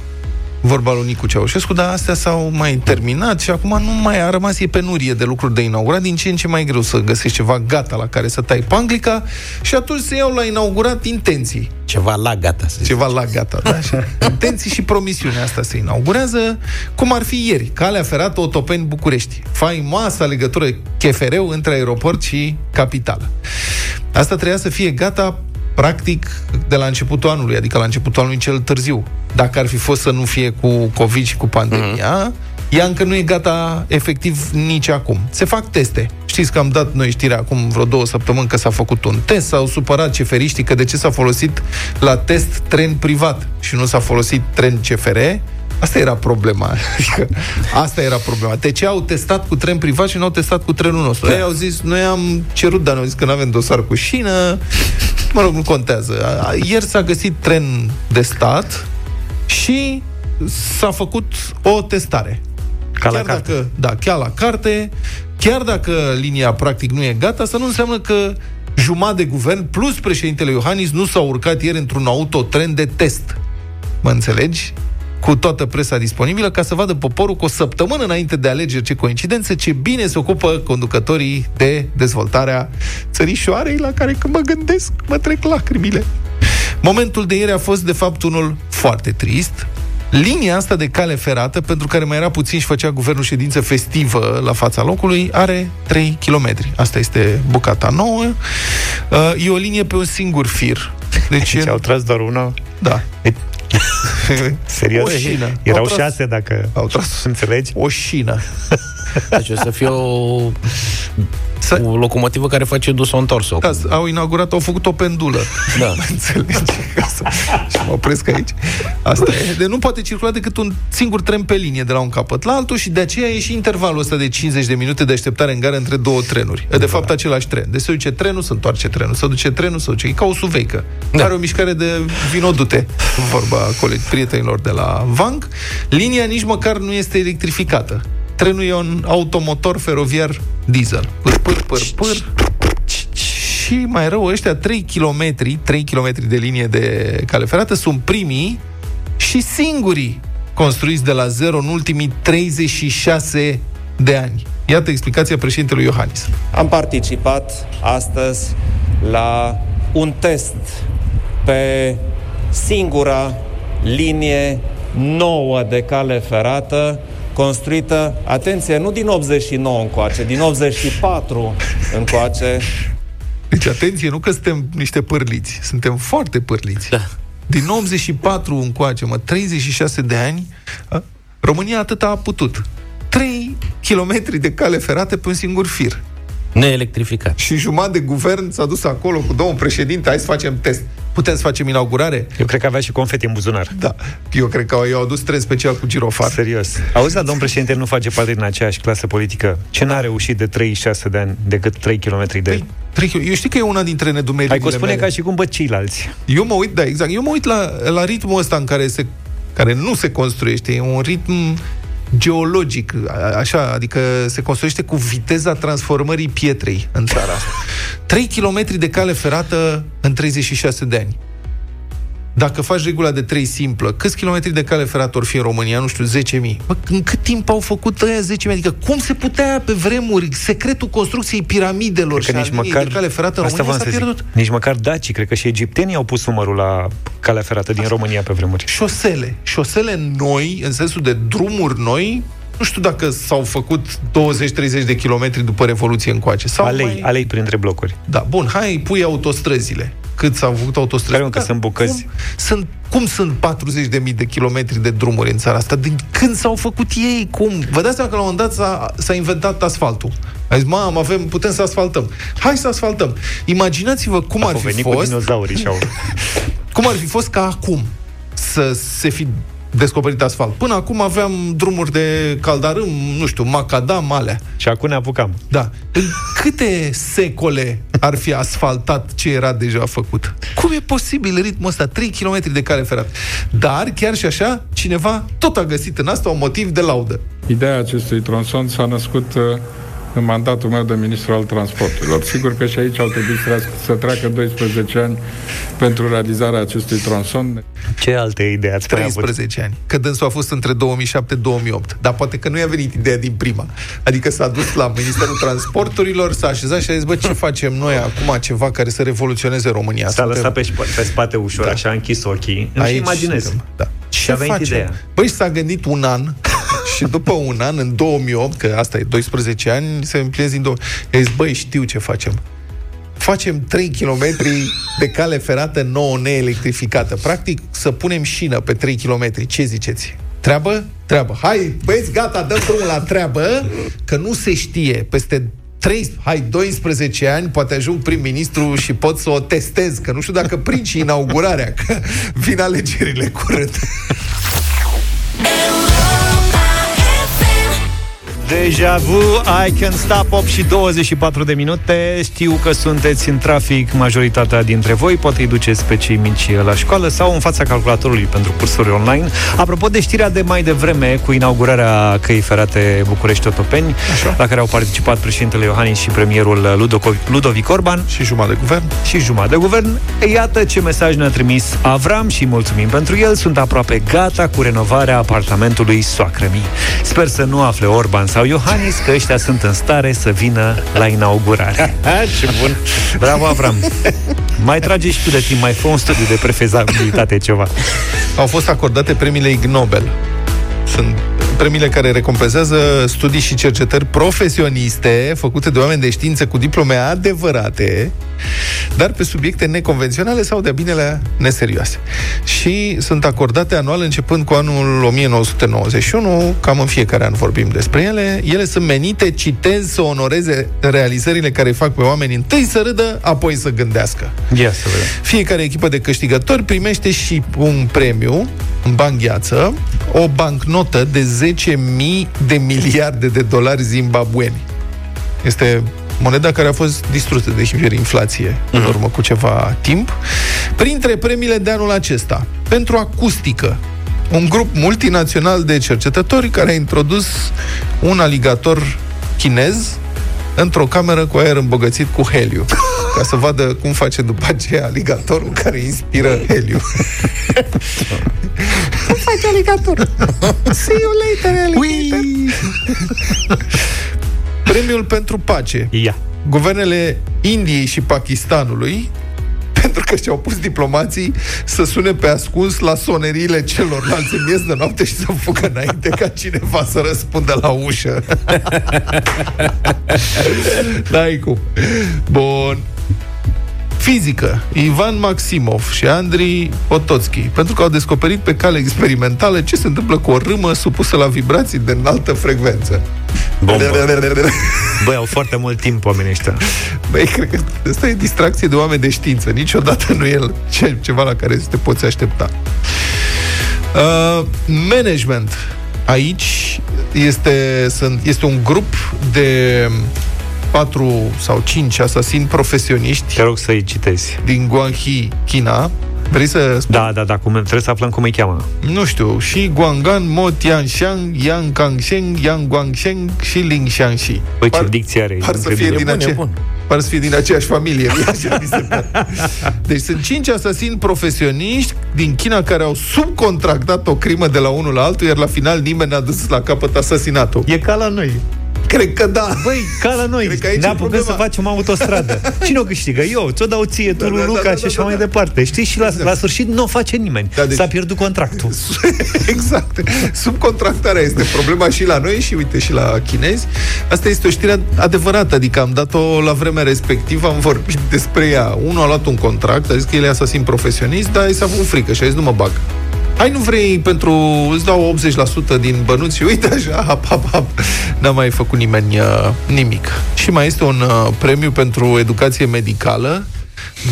Speaker 1: vorba lui Nicu Ceaușescu, dar astea s-au mai terminat și acum nu mai a rămas, e penurie de lucruri de inaugurat, din ce în ce mai greu să găsești ceva gata la care să tai panglica și atunci se iau la inaugurat intenții.
Speaker 2: Ceva la gata, să zic.
Speaker 1: Ceva la gata, da? Și [laughs] intenții și promisiunea asta se inaugurează, cum ar fi ieri, calea ferată Otopeni-București. Faimoasa legătură chefereu între aeroport și capitală. Asta trebuia să fie gata practic de la începutul anului, adică la începutul anului cel târziu. Dacă ar fi fost să nu fie cu COVID și cu pandemia, mm-hmm. ea încă nu e gata efectiv nici acum. Se fac teste. Știți că am dat noi știrea acum vreo două săptămâni că s-a făcut un test, s-au supărat ceferiștii că de ce s-a folosit la test tren privat și nu s-a folosit tren CFR, Asta era problema. [laughs] Adică, asta era problema. De ce au testat cu tren privat și nu au testat cu trenul nostru? Da. Ei au zis, noi am cerut, dar ne-au zis că nu avem dosar cu șină. Mă rog, nu contează. A- Ieri s-a găsit tren de stat și s-a făcut o testare.
Speaker 3: Ca la
Speaker 1: chiar
Speaker 3: carte.
Speaker 1: dacă, da, chiar la carte, chiar dacă linia practic nu e gata, asta nu înseamnă că jumătate de guvern plus președintele Iohannis nu s-au urcat ieri într-un autotren de test. Mă înțelegi? Cu toată presa disponibilă ca să vadă poporul cu o săptămână înainte de alegeri, ce coincidență, ce bine se ocupă conducătorii de dezvoltarea țărișoarei la care când mă gândesc, mă trec lacrimile. Momentul de ieri a fost, de fapt, unul foarte trist. Linia asta de cale ferată, pentru care mai era puțin și făcea guvernul ședință festivă la fața locului, are 3 km. Asta este bucata nouă. Uh, E o linie pe un singur fir. Deci,
Speaker 3: Deci
Speaker 1: e-
Speaker 3: au tras doar una.
Speaker 1: da. [laughs]
Speaker 3: Serios?
Speaker 1: O șină.
Speaker 3: Erau
Speaker 1: Au tras-
Speaker 3: șase, dacă
Speaker 1: Au tras
Speaker 3: înțelegi.
Speaker 1: o șină. [laughs]
Speaker 2: Deci o să fie o,
Speaker 1: Să-
Speaker 2: o locomotivă care face dus-o întors-o.
Speaker 1: Da, au inaugurat, au făcut o pendulă.
Speaker 2: Da. [laughs]
Speaker 1: Înțelegi? Ca să... Și mă opresc aici. Asta e. De nu poate circula decât un singur tren pe linie de la un capăt la altul și de aceea e și intervalul ăsta de 50 de minute de așteptare în gară între două trenuri. E de fapt același tren. Deci se duce trenul, se întoarce trenul, se duce trenul, se duce. E ca o suveică. Da. Are o mișcare de vinodute, vorba colegi, prietenilor de la Vang. Linia nici măcar nu este electrificată. Trenul e un automotor feroviar diesel. Pâr, pâr, pâr, pâr. Și mai rău, ăștia 3 km, 3 km de linie de cale ferată sunt primii și singurii construiți de la zero în ultimii 36 de ani. Iată explicația președintelui Iohannis.
Speaker 9: Am participat astăzi la un test pe singura linie nouă de cale ferată construită, atenție, nu din 89 încoace, din 84 încoace,
Speaker 1: Deci, atenție, nu că suntem niște pârliți, suntem foarte pârliți.
Speaker 2: Da.
Speaker 1: Din 84 încoace, mă, 36 de ani, a, România atât a putut. 3 km de cale ferată pe un singur fir.
Speaker 2: Neelectrificat.
Speaker 1: Și jumătate de guvern s-a dus acolo cu domnul președinte, hai să facem test. Putem să facem inaugurare?
Speaker 3: Eu cred că avea și confeti în buzunar.
Speaker 1: Da. Eu cred că i-au adus tren special cu girofar.
Speaker 3: Serios. Auzi, dar domnul președinte nu face parte din aceeași clasă politică. Ce n-a reușit de 36 de ani decât 3 km de...
Speaker 1: Păi, trei kilo- Eu știu că e una dintre nedumerile
Speaker 3: Hai că o spune
Speaker 1: mele.
Speaker 3: ca și cum bă ceilalți.
Speaker 1: Eu mă uit, da, exact. Eu mă uit la, la ritmul ăsta în care se care nu se construiește, e un ritm geologic, a- așa, adică se construiește cu viteza transformării pietrei în țara asta. 3 km de cale ferată în 36 de ani. Dacă faci regula de 3 simplă, câți kilometri de cale ferată or fi în România? Nu știu, 10.000. Bă, în cât timp au făcut ăia 10.000? Adică cum se putea pe vremuri secretul construcției piramidelor
Speaker 3: Cred
Speaker 1: și
Speaker 3: că
Speaker 1: a
Speaker 3: nici
Speaker 1: liniei
Speaker 3: măcar,
Speaker 1: de cale ferată în
Speaker 3: asta
Speaker 1: România
Speaker 3: v-am
Speaker 1: s-a
Speaker 3: să zic.
Speaker 1: pierdut?
Speaker 3: Nici măcar dacii, cred că și egiptenii au pus numărul la calea ferată din România pe vremuri.
Speaker 1: șosele. Șosele noi, în sensul de drumuri noi, nu știu dacă s-au făcut 20-30 de kilometri după Revoluție încoace. Sau
Speaker 3: Alei,
Speaker 1: mai...
Speaker 3: alei printre blocuri.
Speaker 1: Da, bun, hai, pui autostrăzile. Cât s-au făcut autostrăzi?
Speaker 3: Care, mă, că sunt bucăți?
Speaker 1: Cum sunt, cum sunt 40.000 de kilometri de drumuri în țara asta? Din când s-au făcut ei? Cum? Vă dați seama că la un moment dat s-a, s-a inventat asfaltul. A zis, mam, avem, putem să asfaltăm. Hai să asfaltăm. Imaginați-vă cum ar
Speaker 3: Au
Speaker 1: fi
Speaker 3: venit cu
Speaker 1: fost
Speaker 3: dinozaurii și au... [laughs]
Speaker 1: cum ar fi fost ca acum să se fi descoperit asfalt. Până acum aveam drumuri de caldarâm, nu știu, macadam, alea.
Speaker 3: Și acum ne apucam.
Speaker 1: Da. În câte secole ar fi asfaltat ce era deja făcut? Cum e posibil ritmul ăsta? 3 km de cale ferată. Dar, chiar și așa, cineva tot a găsit în asta un motiv de laudă.
Speaker 10: Ideea acestui tronson s-a născut uh, în mandatul meu de ministru al transporturilor. Sigur că și aici au trebuit să treacă, să treacă 12 ani pentru realizarea acestui tronson.
Speaker 3: Ce alte idei ați mai avut?
Speaker 1: 13 ani. Că dânsul a fost între 2007-2008. Dar poate că nu i-a venit ideea din prima. Adică s-a dus la Ministerul Transporturilor, s-a așezat și a zis, bă, ce facem noi acum ceva care să revoluționeze România?
Speaker 3: S-a
Speaker 1: Suntem-
Speaker 3: lăsat pe, sp- pe spate ușor,
Speaker 1: Da.
Speaker 3: așa, a închis ochii. Îmi și
Speaker 1: Aici
Speaker 3: imaginez.
Speaker 1: suntem, Da.
Speaker 3: Și a venit
Speaker 1: facem?
Speaker 3: ideea.
Speaker 1: Păi s-a gândit un an și după un an, în 2008, că asta e 12 ani, se împlinesc din două. I-a zis, băi, știu ce facem. Facem 3 km de cale ferată nouă neelectrificată. Practic, să punem șină pe 3 km. Ce ziceți? Treabă? Treabă. Hai, băieți, gata, dăm drumul la treabă, că nu se știe. Peste 3, hai, 12 ani, poate ajung prim-ministru și pot să o testez, că nu știu dacă prind și inaugurarea, că vin alegerile curând.
Speaker 3: Deja vu, I can stop 8 și 24 de minute. Știu că sunteți în trafic majoritatea dintre voi, poate îi duceți pe cei mici la școală sau în fața calculatorului pentru cursuri online. Apropo de știrea de mai devreme cu inaugurarea căii ferate București-Otopeni, Așa. la care au participat președintele Iohannis și premierul Ludoco- Ludovic Orban
Speaker 1: și jumătate de guvern.
Speaker 3: și jumătate de guvern. Iată ce mesaj ne-a trimis Avram și mulțumim pentru el. Sunt aproape gata cu renovarea apartamentului soacrămii. Sper să nu afle Orban sau Iohannis că ăștia sunt în stare să vină la inaugurare. [laughs]
Speaker 2: ce bun!
Speaker 3: Bravo, Avram! Mai trage și tu de timp, mai fă un studiu de prefezabilitate ceva.
Speaker 1: Au fost acordate premiile Ig Nobel. Sunt premiile care recompensează studii și cercetări profesioniste făcute de oameni de știință cu diplome adevărate, dar pe subiecte neconvenționale sau de binele neserioase. Și sunt acordate anual începând cu anul 1991, cam în fiecare an vorbim despre ele. Ele sunt menite, citez, să onoreze realizările care îi fac pe oameni întâi să râdă, apoi să gândească.
Speaker 3: Ia să vedem.
Speaker 1: Fiecare echipă de câștigători primește și un premiu în bani gheață, o bancnotă de 10.000 de miliarde de dolari zimbabueni. Este moneda care a fost distrusă de hiperinflație mm-hmm. în urmă cu ceva timp. Printre premiile de anul acesta, pentru acustică, un grup multinațional de cercetători care a introdus un aligator chinez într-o cameră cu aer îmbogățit cu heliu ca să vadă cum face după aceea aligatorul care inspiră heliu. cum face aligatorul? See you later, alligator! Premiul pentru pace.
Speaker 3: Ia.
Speaker 1: Guvernele Indiei și Pakistanului pentru că și-au pus diplomații să sune pe ascuns la soneriile celorlalți în miez de noapte și să fugă înainte ca cineva să răspundă la ușă. [laughs] N-ai cum. Bun. Fizică. Ivan Maximov și Andrei Ototski. Pentru că au descoperit pe cale experimentală ce se întâmplă cu o râmă supusă la vibrații de înaltă frecvență.
Speaker 3: Bombă. [laughs] Băi, au foarte mult timp oamenii ăștia.
Speaker 1: Băi, cred că asta e distracție de oameni de știință. Niciodată nu e ce, ceva la care să te poți aștepta. Uh, management. Aici este, sunt, este un grup de patru sau cinci asasini profesioniști
Speaker 3: Te rog să-i citezi.
Speaker 1: din Guangxi, China. Vrei să spun?
Speaker 3: Da, da, da, cum, trebuie să aflăm cum îi cheamă.
Speaker 1: Nu știu, și Guangan, Mo Tianxiang, Yang Kangsheng, Yang Guangsheng și Ling Xiangxi.
Speaker 3: Păi ce dicție are.
Speaker 1: Par să fie
Speaker 3: incredibil.
Speaker 1: din,
Speaker 2: bun, e
Speaker 1: ace-
Speaker 2: bun.
Speaker 1: par să fie din aceeași familie. mie [laughs] Așa mi se pare. Deci sunt cinci asasini profesioniști din China care au subcontractat o crimă de la unul la altul, iar la final nimeni n-a dus la capăt asasinatul.
Speaker 3: E ca la noi.
Speaker 1: Cred că da.
Speaker 3: Băi, ca la noi.
Speaker 1: Cred că aici
Speaker 3: ne
Speaker 1: e
Speaker 3: apucăm
Speaker 1: problema.
Speaker 3: să facem autostradă. Cine o câștigă? Eu. Ți-o dau ție, tu,
Speaker 1: Da,
Speaker 3: lui
Speaker 1: da,
Speaker 3: Luca
Speaker 1: da, da,
Speaker 3: și așa
Speaker 1: da,
Speaker 3: mai
Speaker 1: da.
Speaker 3: departe. Știi? Și la, la sfârșit nu o face nimeni.
Speaker 1: Da, deci-
Speaker 3: S-a pierdut contractul. [laughs]
Speaker 1: exact. Subcontractarea este problema și la noi și uite și la chinezi. Asta este o știre adevărată, adică am dat-o la vremea respectivă, am vorbit despre ea. Unul a luat un contract, a zis că el e asasin profesionist, dar i s-a făcut frică și a zis nu mă bag. Hai, nu vrei pentru... Îți dau 80% din bănuți și uite așa, [laughs] hap, hap, hap. N-a mai făcut nimeni uh, nimic. Și mai este un uh, premiu pentru educație medicală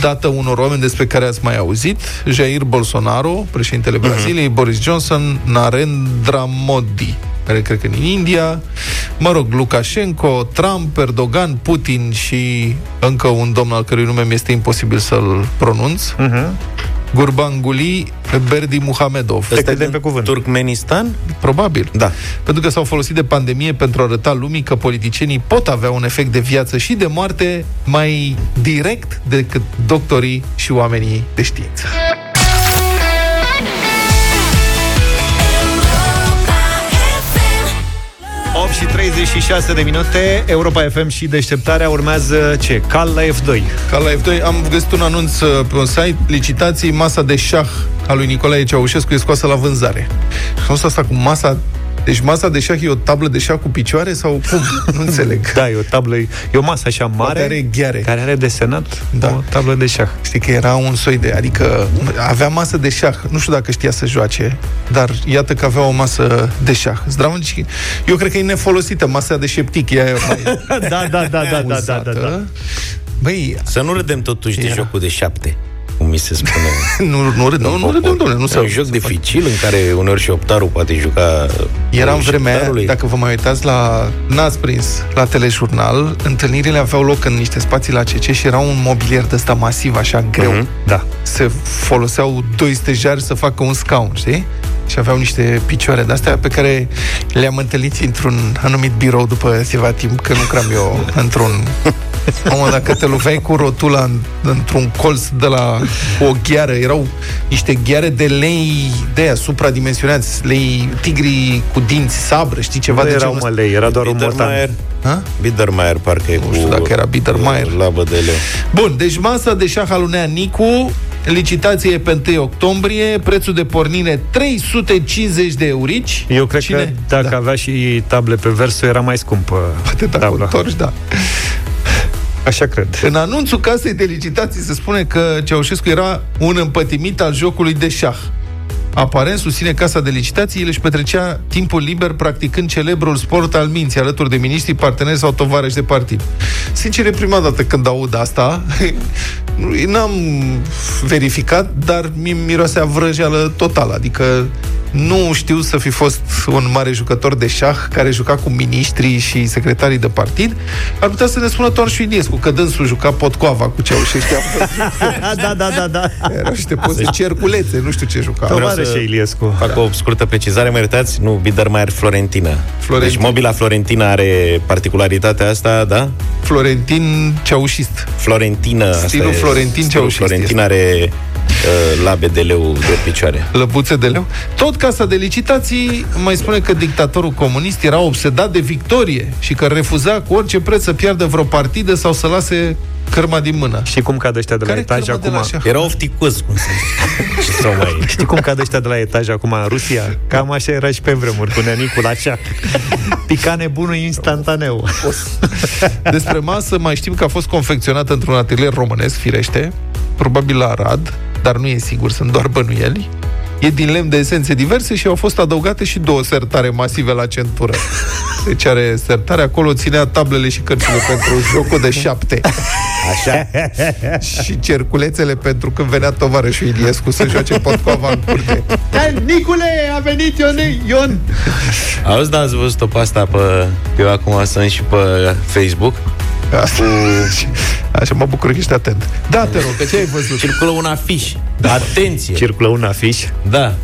Speaker 1: dată unor oameni despre care ați mai auzit, Jair Bolsonaro, președintele Braziliei, Boris Johnson, Narendra Modi, care cred că în India, mă rog, Lukashenko, Trump, Erdogan, Putin și încă un domn al cărui nume mi este imposibil să-l pronunț, Gurbanguly Berdi Muhamedov.
Speaker 2: Ăsta e din Turkmenistan?
Speaker 1: Probabil.
Speaker 2: Da.
Speaker 1: Pentru că s-au folosit de pandemie pentru a arăta lumii că politicienii pot avea un efect de viață și de moarte mai direct decât doctorii și oamenii de știință.
Speaker 3: 8 și 36 de minute, Europa FM și deșteptarea urmează ce? Cal la F2.
Speaker 1: Ca la F2 am găsit un anunț uh, pe un site, licitații, masa de șah a lui Nicolae Ceaușescu e scoasă la vânzare. Și am asta cu masa deci masa de șah e o tablă de șah cu picioare sau cum? Nu înțeleg. [laughs]
Speaker 3: Da, e o tablă, e o masă așa mare
Speaker 1: Poate are gheare.
Speaker 3: care are desenat
Speaker 1: Da.
Speaker 3: o tablă de șah.
Speaker 1: Știi că era un soi de... Adică avea masă de șah. Nu știu dacă știa să joace, dar iată că avea o masă de șah. Zdravnici, eu cred că e nefolosită masa de șeptic. E aia mai [laughs]
Speaker 3: da, da, da, da, da, da, da, da.
Speaker 1: Băi,
Speaker 2: Să nu râdem totuși de jocul de șapte, cum mi se spune. [laughs]
Speaker 1: nu, nu râdem, nu, nu râdem, domnule, nu
Speaker 2: E
Speaker 1: se
Speaker 2: un joc dificil în care uneori și optarul poate juca
Speaker 1: Era în
Speaker 2: rolul
Speaker 1: vremea aia,
Speaker 2: șeptarului.
Speaker 1: dacă vă mai uitați la... N-ați prins la telejurnal, întâlnirile aveau loc în niște spații la CC și era un mobilier de ăsta masiv, așa greu.
Speaker 2: Mhm.
Speaker 3: Da.
Speaker 1: Se foloseau doi stejari să facă un scaun, știi? Și aveau niște picioare de-astea pe care le-am întâlnit într-un anumit birou după ceva timp, că lucram eu într-un... [laughs] [laughs] Mamă, dacă te loveai cu rotula în, într-un colț de la cu o gheară, erau niște gheare de lei de aia, supradimensionați, lei tigri cu dinți, sabră, știi, ceva
Speaker 3: Nu
Speaker 1: de
Speaker 3: erau
Speaker 1: genul
Speaker 3: mă lei, era doar un mortan.
Speaker 2: Biedermeier,
Speaker 1: Ha?
Speaker 2: Biedermeier parcă e
Speaker 1: Nu
Speaker 2: cu
Speaker 1: știu dacă era Biedermeier.
Speaker 2: labă de leu.
Speaker 1: Bun, deci masa de șah al unei Nicu, licitație e pe 1 octombrie, prețul de pornire 350 de eurici.
Speaker 3: Eu cred
Speaker 1: Cine?
Speaker 3: că dacă
Speaker 1: Da.
Speaker 3: avea și table pe versul, era mai scumpă
Speaker 1: Poate dacă o
Speaker 3: tabla.
Speaker 1: întorci, da.
Speaker 3: Așa cred.
Speaker 1: În anunțul casei de licitații se spune că Ceaușescu era un împătimit al jocului de șah. Aparent susține casa de licitații, el își petrecea timpul liber practicând celebrul sport al minții, alături de miniștri, parteneri sau tovarăși de partid. Sincer, e prima dată când aud asta. [laughs] Nu- N-am verificat, dar mi miroase a vrăjeală totală. Adică nu știu să fi fost un mare jucător de șah care juca cu miniștrii și secretarii de partid. Ar putea să ne spună Toarșu Iliescu, că dânsul juca potcoava cu Ceaușescu. [laughs]
Speaker 3: da, da, da, da.
Speaker 1: Erau niște poze cerculețe, nu știu ce juca.
Speaker 2: Vreau
Speaker 3: Tovarășe
Speaker 2: să
Speaker 3: Iliescu.
Speaker 2: Fac o scurtă precizare, mă iertați? Nu, Biedermeier Florentina.
Speaker 1: Florentin.
Speaker 2: Deci mobila Florentina are particularitatea asta, da?
Speaker 1: Florentin Ceaușist.
Speaker 2: Florentină. asta
Speaker 1: Stilul
Speaker 2: e-
Speaker 1: Florentin
Speaker 2: stilul
Speaker 1: Ceaușist
Speaker 2: Florentin are uh, labe de leu de picioare.
Speaker 1: Lăbuțe de leu. Tot casa de licitații mai spune că dictatorul comunist era obsedat de victorie și că refuza cu orice preț să piardă vreo partidă sau să lase cărma din mână.
Speaker 3: Știi cum cad ăștia de la
Speaker 1: Care
Speaker 3: etaj
Speaker 1: cărmă de
Speaker 3: acum?
Speaker 1: la șah?
Speaker 2: Era ofticos, cum se zice. [laughs] Ce sau mai...
Speaker 3: Știi cum cad ăștia de la etaj acum în Rusia? Cam așa era și pe vremuri, cu nenicul așa. Pica nebunul instantaneu. [laughs]
Speaker 1: Despre masă mai știm că a fost confecționată într-un atelier românesc, firește, probabil la Arad, dar nu e sigur, sunt doar bănuieli. E din lemn de esențe diverse și au fost adăugate și două sertare masive la centură. Deci are sertare, acolo ținea tablele și cărțile pentru jocul de șapte.
Speaker 2: Așa.
Speaker 1: și cerculețele pentru când venea tovarășul Iliescu să joace potcoava în curte. Nicule, a venit Ion! Ion!
Speaker 2: Auzi, da, ați văzut-o pe asta pe... Eu acum sunt și pe Facebook.
Speaker 1: Asta. Așa mă bucur că ești atent. Da, te rog, că ce ai văzut?
Speaker 2: Circulă un afiș. Atenție!
Speaker 3: Circulă un afiș.
Speaker 2: Da.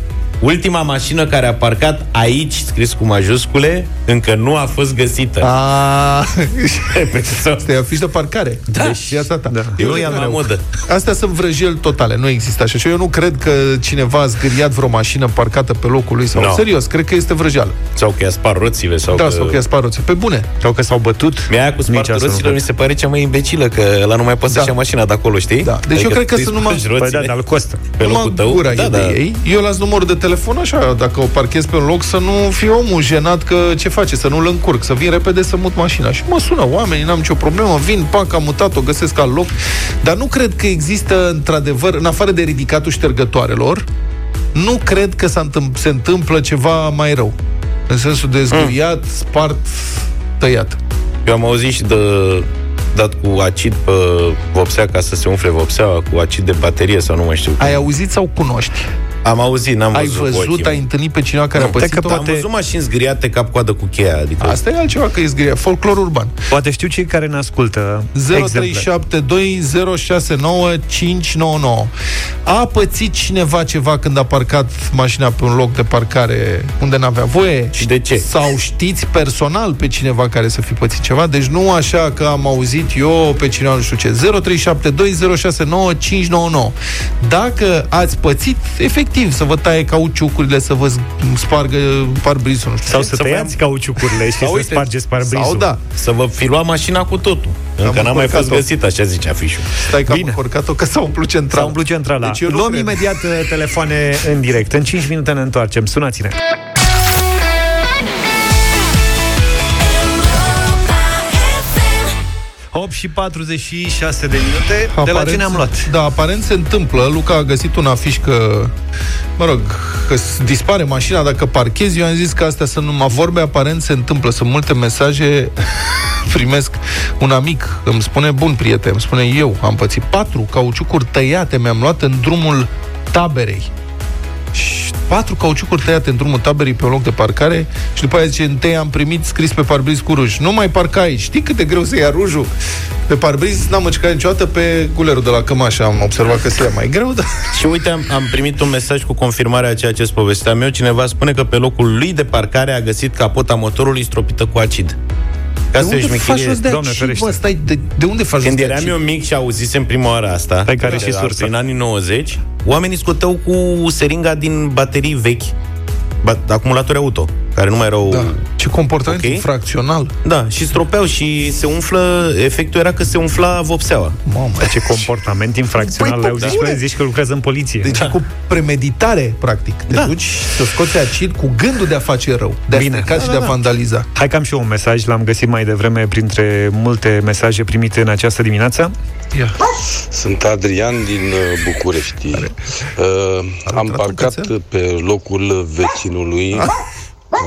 Speaker 2: Ultima mașină care a parcat aici, scris cu majuscule, încă nu a fost găsită.
Speaker 1: A,
Speaker 2: Asta
Speaker 1: Asta e afiș de parcare.
Speaker 2: Da.
Speaker 1: Deci, viața ta. Da.
Speaker 2: nu e la modă.
Speaker 1: Astea sunt vrăjeli totale, nu există așa. Și eu nu cred că cineva a zgâriat vreo mașină parcată pe locul lui sau...
Speaker 2: No.
Speaker 1: Serios, cred că este vrăjeală.
Speaker 2: Sau că i-a spart roțile. Sau
Speaker 1: Da,
Speaker 2: că...
Speaker 1: sau că i-a spart roțile. Pe bune.
Speaker 3: Sau că s-au bătut.
Speaker 2: Mi-a aia cu
Speaker 3: Nici
Speaker 2: spartul
Speaker 3: asta nu
Speaker 2: roților mi
Speaker 3: văd.
Speaker 2: se pare cea mai imbecilă, că ăla nu mai poate
Speaker 1: Da.
Speaker 2: să-și ia mașina de acolo, știi?
Speaker 1: Da. Deci eu cred că
Speaker 2: îți
Speaker 1: sunt numai-
Speaker 2: spargi
Speaker 3: Păi da,
Speaker 2: roțile
Speaker 3: dar îl costă.
Speaker 2: pe
Speaker 1: Numai
Speaker 2: locul tău.
Speaker 1: gura
Speaker 2: da,
Speaker 1: e
Speaker 2: da.
Speaker 1: de ei. Eu las numărul de telefon așa, dacă o parchez pe un loc, să nu fie omul jenat că ce face, să nu-l încurc, să vin repede să mut mașina. Și mă sună oamenii, n-am nicio problemă, vin, pac, am mutat-o, găsesc al loc. Dar nu cred că există, într-adevăr, în afară de ridicatul ștergătoarelor, nu cred că s-a întâmpl- se întâmplă ceva mai rău. În sensul de zgâriat, spart, tăiat.
Speaker 2: Eu am auzit și de dat cu acid pe vopsea ca să se umfle vopseaua, cu acid de baterie sau nu mai știu.
Speaker 1: Ai auzit sau cunoști?
Speaker 2: Am auzit, n-am
Speaker 1: Ai
Speaker 2: văzut cu
Speaker 1: văzut,
Speaker 2: ochii
Speaker 1: ai
Speaker 2: mei.
Speaker 1: întâlnit pe cineva care a
Speaker 2: Nu,
Speaker 1: pățit-o?
Speaker 2: Am văzut mașini zgriate cap-coadă cu cheia. Adică...
Speaker 1: Asta e altceva că e zgria. Folclor urban.
Speaker 3: Poate știu cei care ne ascultă. exemple.
Speaker 1: 0372069599. A pățit cineva ceva când a parcat mașina pe un loc de parcare unde n-avea voie?
Speaker 2: Și de ce?
Speaker 1: Sau știți personal pe cineva care să fi pățit ceva? Deci nu așa că am auzit eu pe cineva nu știu ce. 0372069599. Dacă ați pățit, efectiv, să vă taie cauciucurile, să vă spargă parbrizul, nu știu
Speaker 3: Sau
Speaker 1: ce.
Speaker 3: să
Speaker 2: Să
Speaker 3: tăiați cauciucurile și
Speaker 2: Sau
Speaker 3: să
Speaker 2: uite,
Speaker 3: spargeți parbrizul.
Speaker 1: Sau da.
Speaker 2: Să vă fi luat mașina cu totul. Încă n-a mai fost
Speaker 1: încurcat-o.
Speaker 2: găsit, așa zice afișul.
Speaker 1: Stai că am
Speaker 3: Bine.
Speaker 1: încurcat-o că s-a umplut centrala.
Speaker 3: S-a umplut centrala.
Speaker 1: Deci eu nu
Speaker 3: Luăm
Speaker 1: cred.
Speaker 3: imediat uh, telefoane în direct. În 5 minute ne întoarcem. Sunați-ne. Hop și 46 de minute. De la ce ne-am luat?
Speaker 1: Da, aparent se întâmplă. Luca a găsit un afiș că, mă rog, că s- dispare mașina dacă parchezi. Eu am zis că astea sunt numai vorbe, aparent se întâmplă. Sunt multe mesaje, [laughs] primesc un amic, îmi spune, bun prieten, îmi spune, eu am pățit patru cauciucuri tăiate, mi-am luat în drumul taberei. Și patru cauciucuri tăiate în drumul taberei pe un loc de parcare și după aia zice, întâi am primit scris pe parbriz cu ruj. Nu mai parca aici. Știi cât de greu să ia rujul? Pe parbriz n-am măcicat niciodată pe gulerul de la cămașă. Am observat că se ia mai greu, dar... [laughs]
Speaker 2: Și uite, am, am primit un mesaj cu confirmarea a ceea ce îți povesteam eu. Cineva spune că pe locul lui de parcare a găsit capota motorului stropită cu acid. Ca
Speaker 1: De
Speaker 2: să
Speaker 1: unde
Speaker 2: își
Speaker 1: faci
Speaker 2: mechilie-
Speaker 1: rost de
Speaker 3: Doamne
Speaker 1: acid,
Speaker 3: ferește.
Speaker 1: bă, stai, de, de unde faci
Speaker 2: Când
Speaker 1: rost de
Speaker 2: eram
Speaker 1: acid?
Speaker 2: eu mic și auzisem prima oară asta,
Speaker 3: Pe care și
Speaker 2: de-
Speaker 3: sursa.
Speaker 2: Prin anii 90, oamenii scoteau cu seringa din baterii vechi, ba- acumulatori auto, care nu mai erau...
Speaker 1: Da. Ce comportament
Speaker 2: Ok.
Speaker 1: infracțional.
Speaker 2: Da, și stropeau și se umflă, efectul era că se umfla vopseaua.
Speaker 1: Mamă.
Speaker 3: Ce comportament infracțional
Speaker 1: Păi,
Speaker 3: păi,
Speaker 1: pe
Speaker 3: zici,
Speaker 1: bune.
Speaker 3: că, zici că lucrează în poliție.
Speaker 1: Deci da. cu premeditare, practic. Te
Speaker 2: Da.
Speaker 1: duci să scoți acid cu gândul de a face rău, de a
Speaker 3: Bine.
Speaker 1: strica și
Speaker 2: Da,
Speaker 1: de a
Speaker 2: da, da.
Speaker 1: vandaliza.
Speaker 3: Hai că am și eu un mesaj, l-am găsit mai devreme printre multe mesaje primite în această dimineață.
Speaker 1: Ia.
Speaker 11: Sunt Adrian din uh, București. Uh, am
Speaker 1: intrat un
Speaker 11: parcat
Speaker 1: cățel?
Speaker 11: pe locul vecinului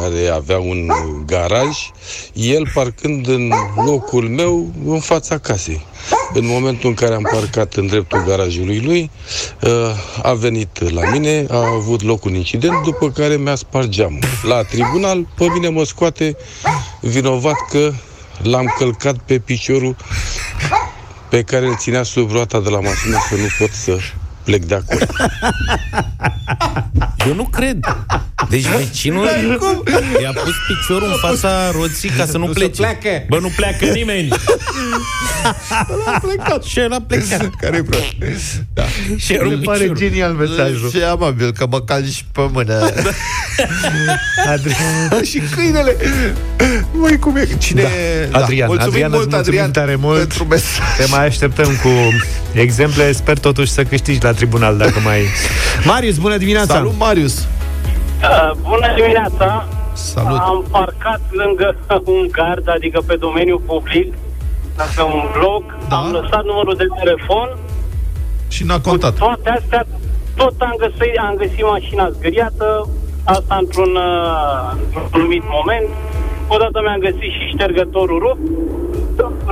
Speaker 11: care avea un garaj, el parcând în locul meu în fața casei. În momentul în care am parcat în dreptul garajului lui, uh, a venit la mine, a avut loc un incident, după care mi-a spart geamul. La tribunal, pe mine mă scoate vinovat că l-am călcat pe piciorul pe care îl ținea sub roata de la mașină să nu pot să plec de acolo.
Speaker 2: Eu nu cred. Deci vecinul i-a pus piciorul în fața roții ca să nu,
Speaker 1: Nu se
Speaker 2: plece.
Speaker 1: pleacă.
Speaker 2: Bă, nu pleacă nimeni.
Speaker 1: A plecat.
Speaker 2: Și el a plecat.
Speaker 1: Care-i pro- Da.
Speaker 2: Și era un
Speaker 1: Mi pare
Speaker 2: picior.
Speaker 1: genial mesajul.
Speaker 12: Ce amabil că mă calci pe mână.
Speaker 3: Adrian, [laughs]
Speaker 1: și câinele. Măi, cum e? Cine...
Speaker 3: Da. Adrian,
Speaker 1: Mulțumim
Speaker 3: Adrian,
Speaker 1: mult,
Speaker 3: îți mulțumim
Speaker 1: Adrian,
Speaker 3: tare mult.
Speaker 1: pentru mesaj.
Speaker 3: te mai așteptăm cu exemple. Sper totuși să câștigi la tribunal dacă mai... Marius, bună dimineața!
Speaker 1: Salut, Marius!
Speaker 4: Uh, bună dimineața!
Speaker 1: Salut!
Speaker 4: Am parcat lângă [laughs] un gard, adică pe domeniul public, pe un bloc,
Speaker 1: Da.
Speaker 4: am lăsat numărul de telefon,
Speaker 1: Și n-a contat.
Speaker 4: toate astea, tot am găsit, am găsit mașina zgâriată, asta într-un, uh, într-un anumit moment. Odată mi-am găsit și ștergătorul rupt.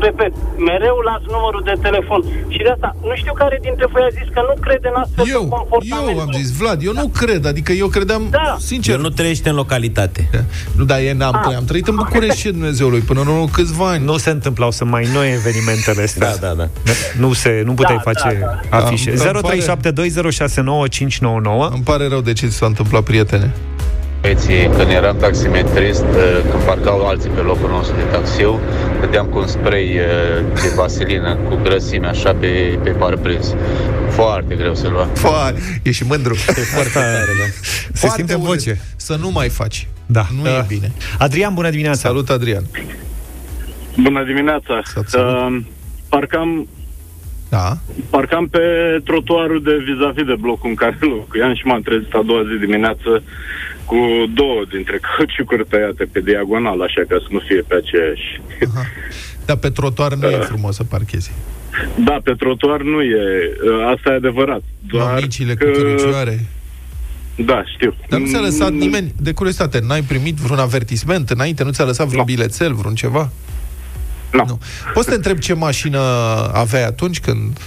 Speaker 4: Repet, mereu las numărul de telefon. Și de asta, nu știu care dintre voi a zis că nu crede în astfel de
Speaker 1: Eu,
Speaker 4: comportament.
Speaker 1: eu am zis, Vlad, eu nu cred, adică eu credeam,
Speaker 4: Da.
Speaker 1: sincer,
Speaker 2: El nu trăiește în localitate.
Speaker 1: Nu, dar e, n-am, ah. am trăit în București și Dumnezeului până în urmă câțiva ani.
Speaker 3: Nu se întâmplau să mai noi evenimentele astea.
Speaker 2: Da, da, da.
Speaker 3: Nu, se, nu puteai
Speaker 4: Da,
Speaker 3: face
Speaker 4: da,
Speaker 3: afișe.
Speaker 1: Da, îmi
Speaker 3: 0372069599
Speaker 1: Îmi pare rău de ce ți s-a întâmplat, prietene.
Speaker 13: Băieții, când eram taximetrist, uh, când parcau alții pe locul nostru de taxiu, dădeam cu un spray uh, de vaselină cu grăsime așa pe, pe parbriz. Foarte greu să lua.
Speaker 1: Foarte, e și mândru.
Speaker 3: Foarte tare, da. [laughs] Se
Speaker 1: Foarte
Speaker 3: simte în
Speaker 1: urât.
Speaker 3: voce.
Speaker 1: Să nu mai faci.
Speaker 3: Da.
Speaker 1: Nu e
Speaker 3: Uh,
Speaker 1: bine.
Speaker 3: Adrian, bună dimineața!
Speaker 1: Salut, Adrian.
Speaker 4: Bună dimineața!
Speaker 1: Salut, salut.
Speaker 4: Uh, parcam,
Speaker 1: Da.
Speaker 4: parcam pe trotuarul de vis-a-vis de blocul în care locuiam și m-am trezit a doua zi dimineață cu două dintre [laughs] cauciucuri tăiate pe diagonal, așa ca să nu fie pe aceeași.
Speaker 1: Aha. Dar pe trotuar nu e frumos să parchezi.
Speaker 4: Da, pe trotuar nu e, uh, asta e adevărat. Doar
Speaker 1: Mamicile
Speaker 4: că...
Speaker 1: cu cărucioare.
Speaker 4: Da, știu.
Speaker 1: Dar nu ți-a lăsat nimeni, de curiozitate, n-ai primit vreun avertisment înainte? Nu ți-a lăsat vreun
Speaker 4: Nu.
Speaker 1: bilețel, vreun ceva?
Speaker 14: Nu.
Speaker 1: nu. Poți să te întreb ce mașină aveai atunci când...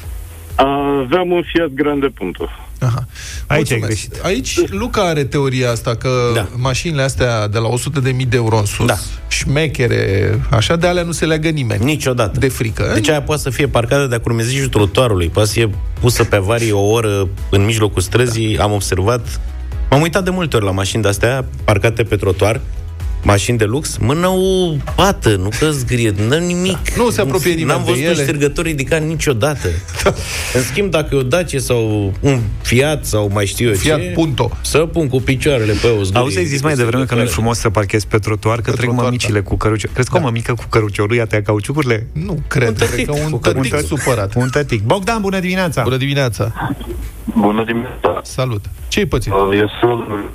Speaker 14: Aveam un Fiat Grande Punto.
Speaker 1: Aha.
Speaker 3: Aici ai
Speaker 1: Mulțumesc.
Speaker 3: greșit.
Speaker 1: Aici Luca are teoria asta că da. mașinile astea de la 100.000 de euro în sus, da. șmechere, așa de alea nu se leagă nimeni.
Speaker 2: Niciodată.
Speaker 1: De frică.
Speaker 2: Deci aia poate să fie parcată de-a curmezijul trotuarului, poate să fie pusă pe avarie o oră în mijlocul străzii, da. am observat. M-am uitat de multe ori la mașini de-astea parcate pe trotuar, mașini de lux, mă, n-au pată, nu că zgrie, n-au nimic.
Speaker 1: Da. Nu se apropie nimeni
Speaker 2: N-am
Speaker 1: de
Speaker 2: văzut
Speaker 1: ele.
Speaker 2: un ștergător ridicat niciodată. Da. În schimb, dacă e o Dacia sau un Fiat sau mai știu eu
Speaker 1: Fiat
Speaker 2: ce,
Speaker 1: Punto.
Speaker 2: să pun cu picioarele pe o zgârie.
Speaker 3: Auzi, ai zis mai devreme că nu e frumos să parchezi pe trotuar, că trec mămicile cu cărucior. Crezi că o mămică cu căruciorul ia tăia cauciucurile?
Speaker 1: Nu cred,
Speaker 3: Un
Speaker 1: cred
Speaker 3: tătic.
Speaker 1: că un
Speaker 3: Cu
Speaker 1: tătic
Speaker 3: cărucior.
Speaker 1: supărat.
Speaker 3: Un tătic. Bogdan, bună dimineața!
Speaker 1: Bună dimineața!
Speaker 14: Bună dimineața!
Speaker 1: Salut! Ce-ai pățit?
Speaker 14: Eu sunt...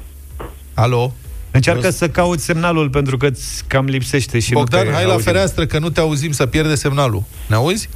Speaker 1: Alo?
Speaker 3: Încearcă să cauți semnalul pentru că îți cam lipsește și
Speaker 1: Bogdan,
Speaker 3: nu te
Speaker 1: hai la
Speaker 3: auzim.
Speaker 1: fereastră că nu te auzim să pierde semnalul. Ne auzi?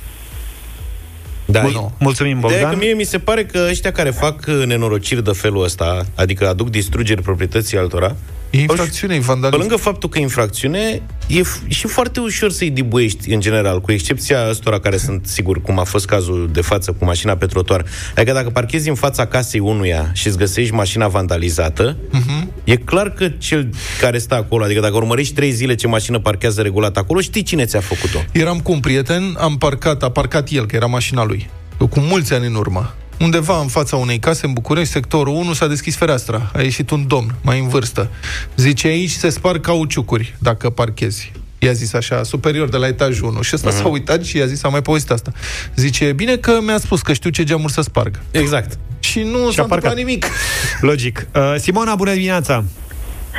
Speaker 2: Da,
Speaker 3: Bun, mulțumim,
Speaker 2: Ideea e
Speaker 3: Bogdan.
Speaker 2: că mie mi se pare că ăștia care fac uh, nenorociri de felul ăsta, adică aduc distrugeri proprietății altora,
Speaker 1: E infracțiune, e
Speaker 2: pe
Speaker 1: vandalism.
Speaker 2: lângă faptul că e infracțiune, e f- și foarte ușor să-i dibuiești în general, cu excepția ăstora care sunt, sigur, cum a fost cazul de față cu mașina pe trotuar. Adică dacă parchezi în fața casei unuia și îți găsești mașina vandalizată,
Speaker 1: Mhm.
Speaker 2: E clar că cel care stă acolo, adică dacă urmărești trei zile ce mașină parchează regulat acolo, știi cine ți-a făcut-o.
Speaker 1: Eram cu un prieten, am parcat, a parcat el, că era mașina lui, cu mulți ani în urmă. Undeva în fața unei case în București, sectorul 1, s-a deschis fereastra. A ieșit un domn, mai în vârstă. Zice, aici se sparg cauciucuri dacă parchezi. I-a zis așa, superior de la etajul 1. Și ăsta
Speaker 2: Mhm.
Speaker 1: s-a uitat și i-a zis, am mai povestit asta. Zice, bine că mi-a spus că știu ce geamuri să sparg.
Speaker 2: Exact.
Speaker 1: Și nu s-a întâmplat nimic.
Speaker 3: Logic. Uh, Simona, bună dimineața!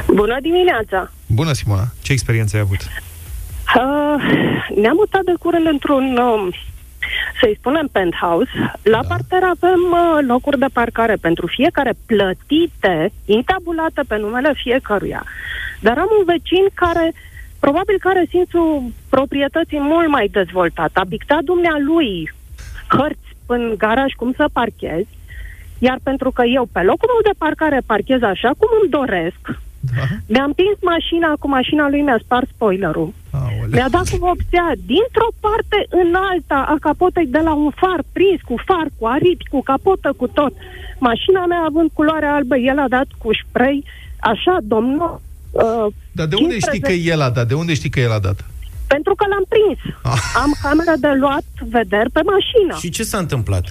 Speaker 15: Bună dimineața!
Speaker 1: Bună, Simona.
Speaker 3: Ce experiență ai avut?
Speaker 15: Uh, ne-am mutat de curând într-un, um, să-i spunem, penthouse. La da. parter avem uh, locuri de parcare pentru fiecare plătite, intabulate pe numele fiecăruia. Dar am un vecin care, probabil că are simțul proprietății mult mai dezvoltat. A pictat dumnealui hărți în garaj cum să parchezi, iar pentru că eu pe locul meu de parcare parchez așa cum îmi doresc,
Speaker 1: da.
Speaker 15: mi-a împins mașina, cu mașina lui mi-a spart spoilerul. Mi-a dat cu vopsea dintr-o parte în alta a capotei de la un far prins cu far, cu aripi, cu capotă, cu tot. Mașina mea având culoare albă, el a dat cu spray, așa, domnul. Uh,
Speaker 1: Dar de unde știi că el a dat? De unde știi că el a dat?
Speaker 15: Pentru că l-am prins. Am cameră de luat vederi pe mașină.
Speaker 2: Și ce s-a întâmplat?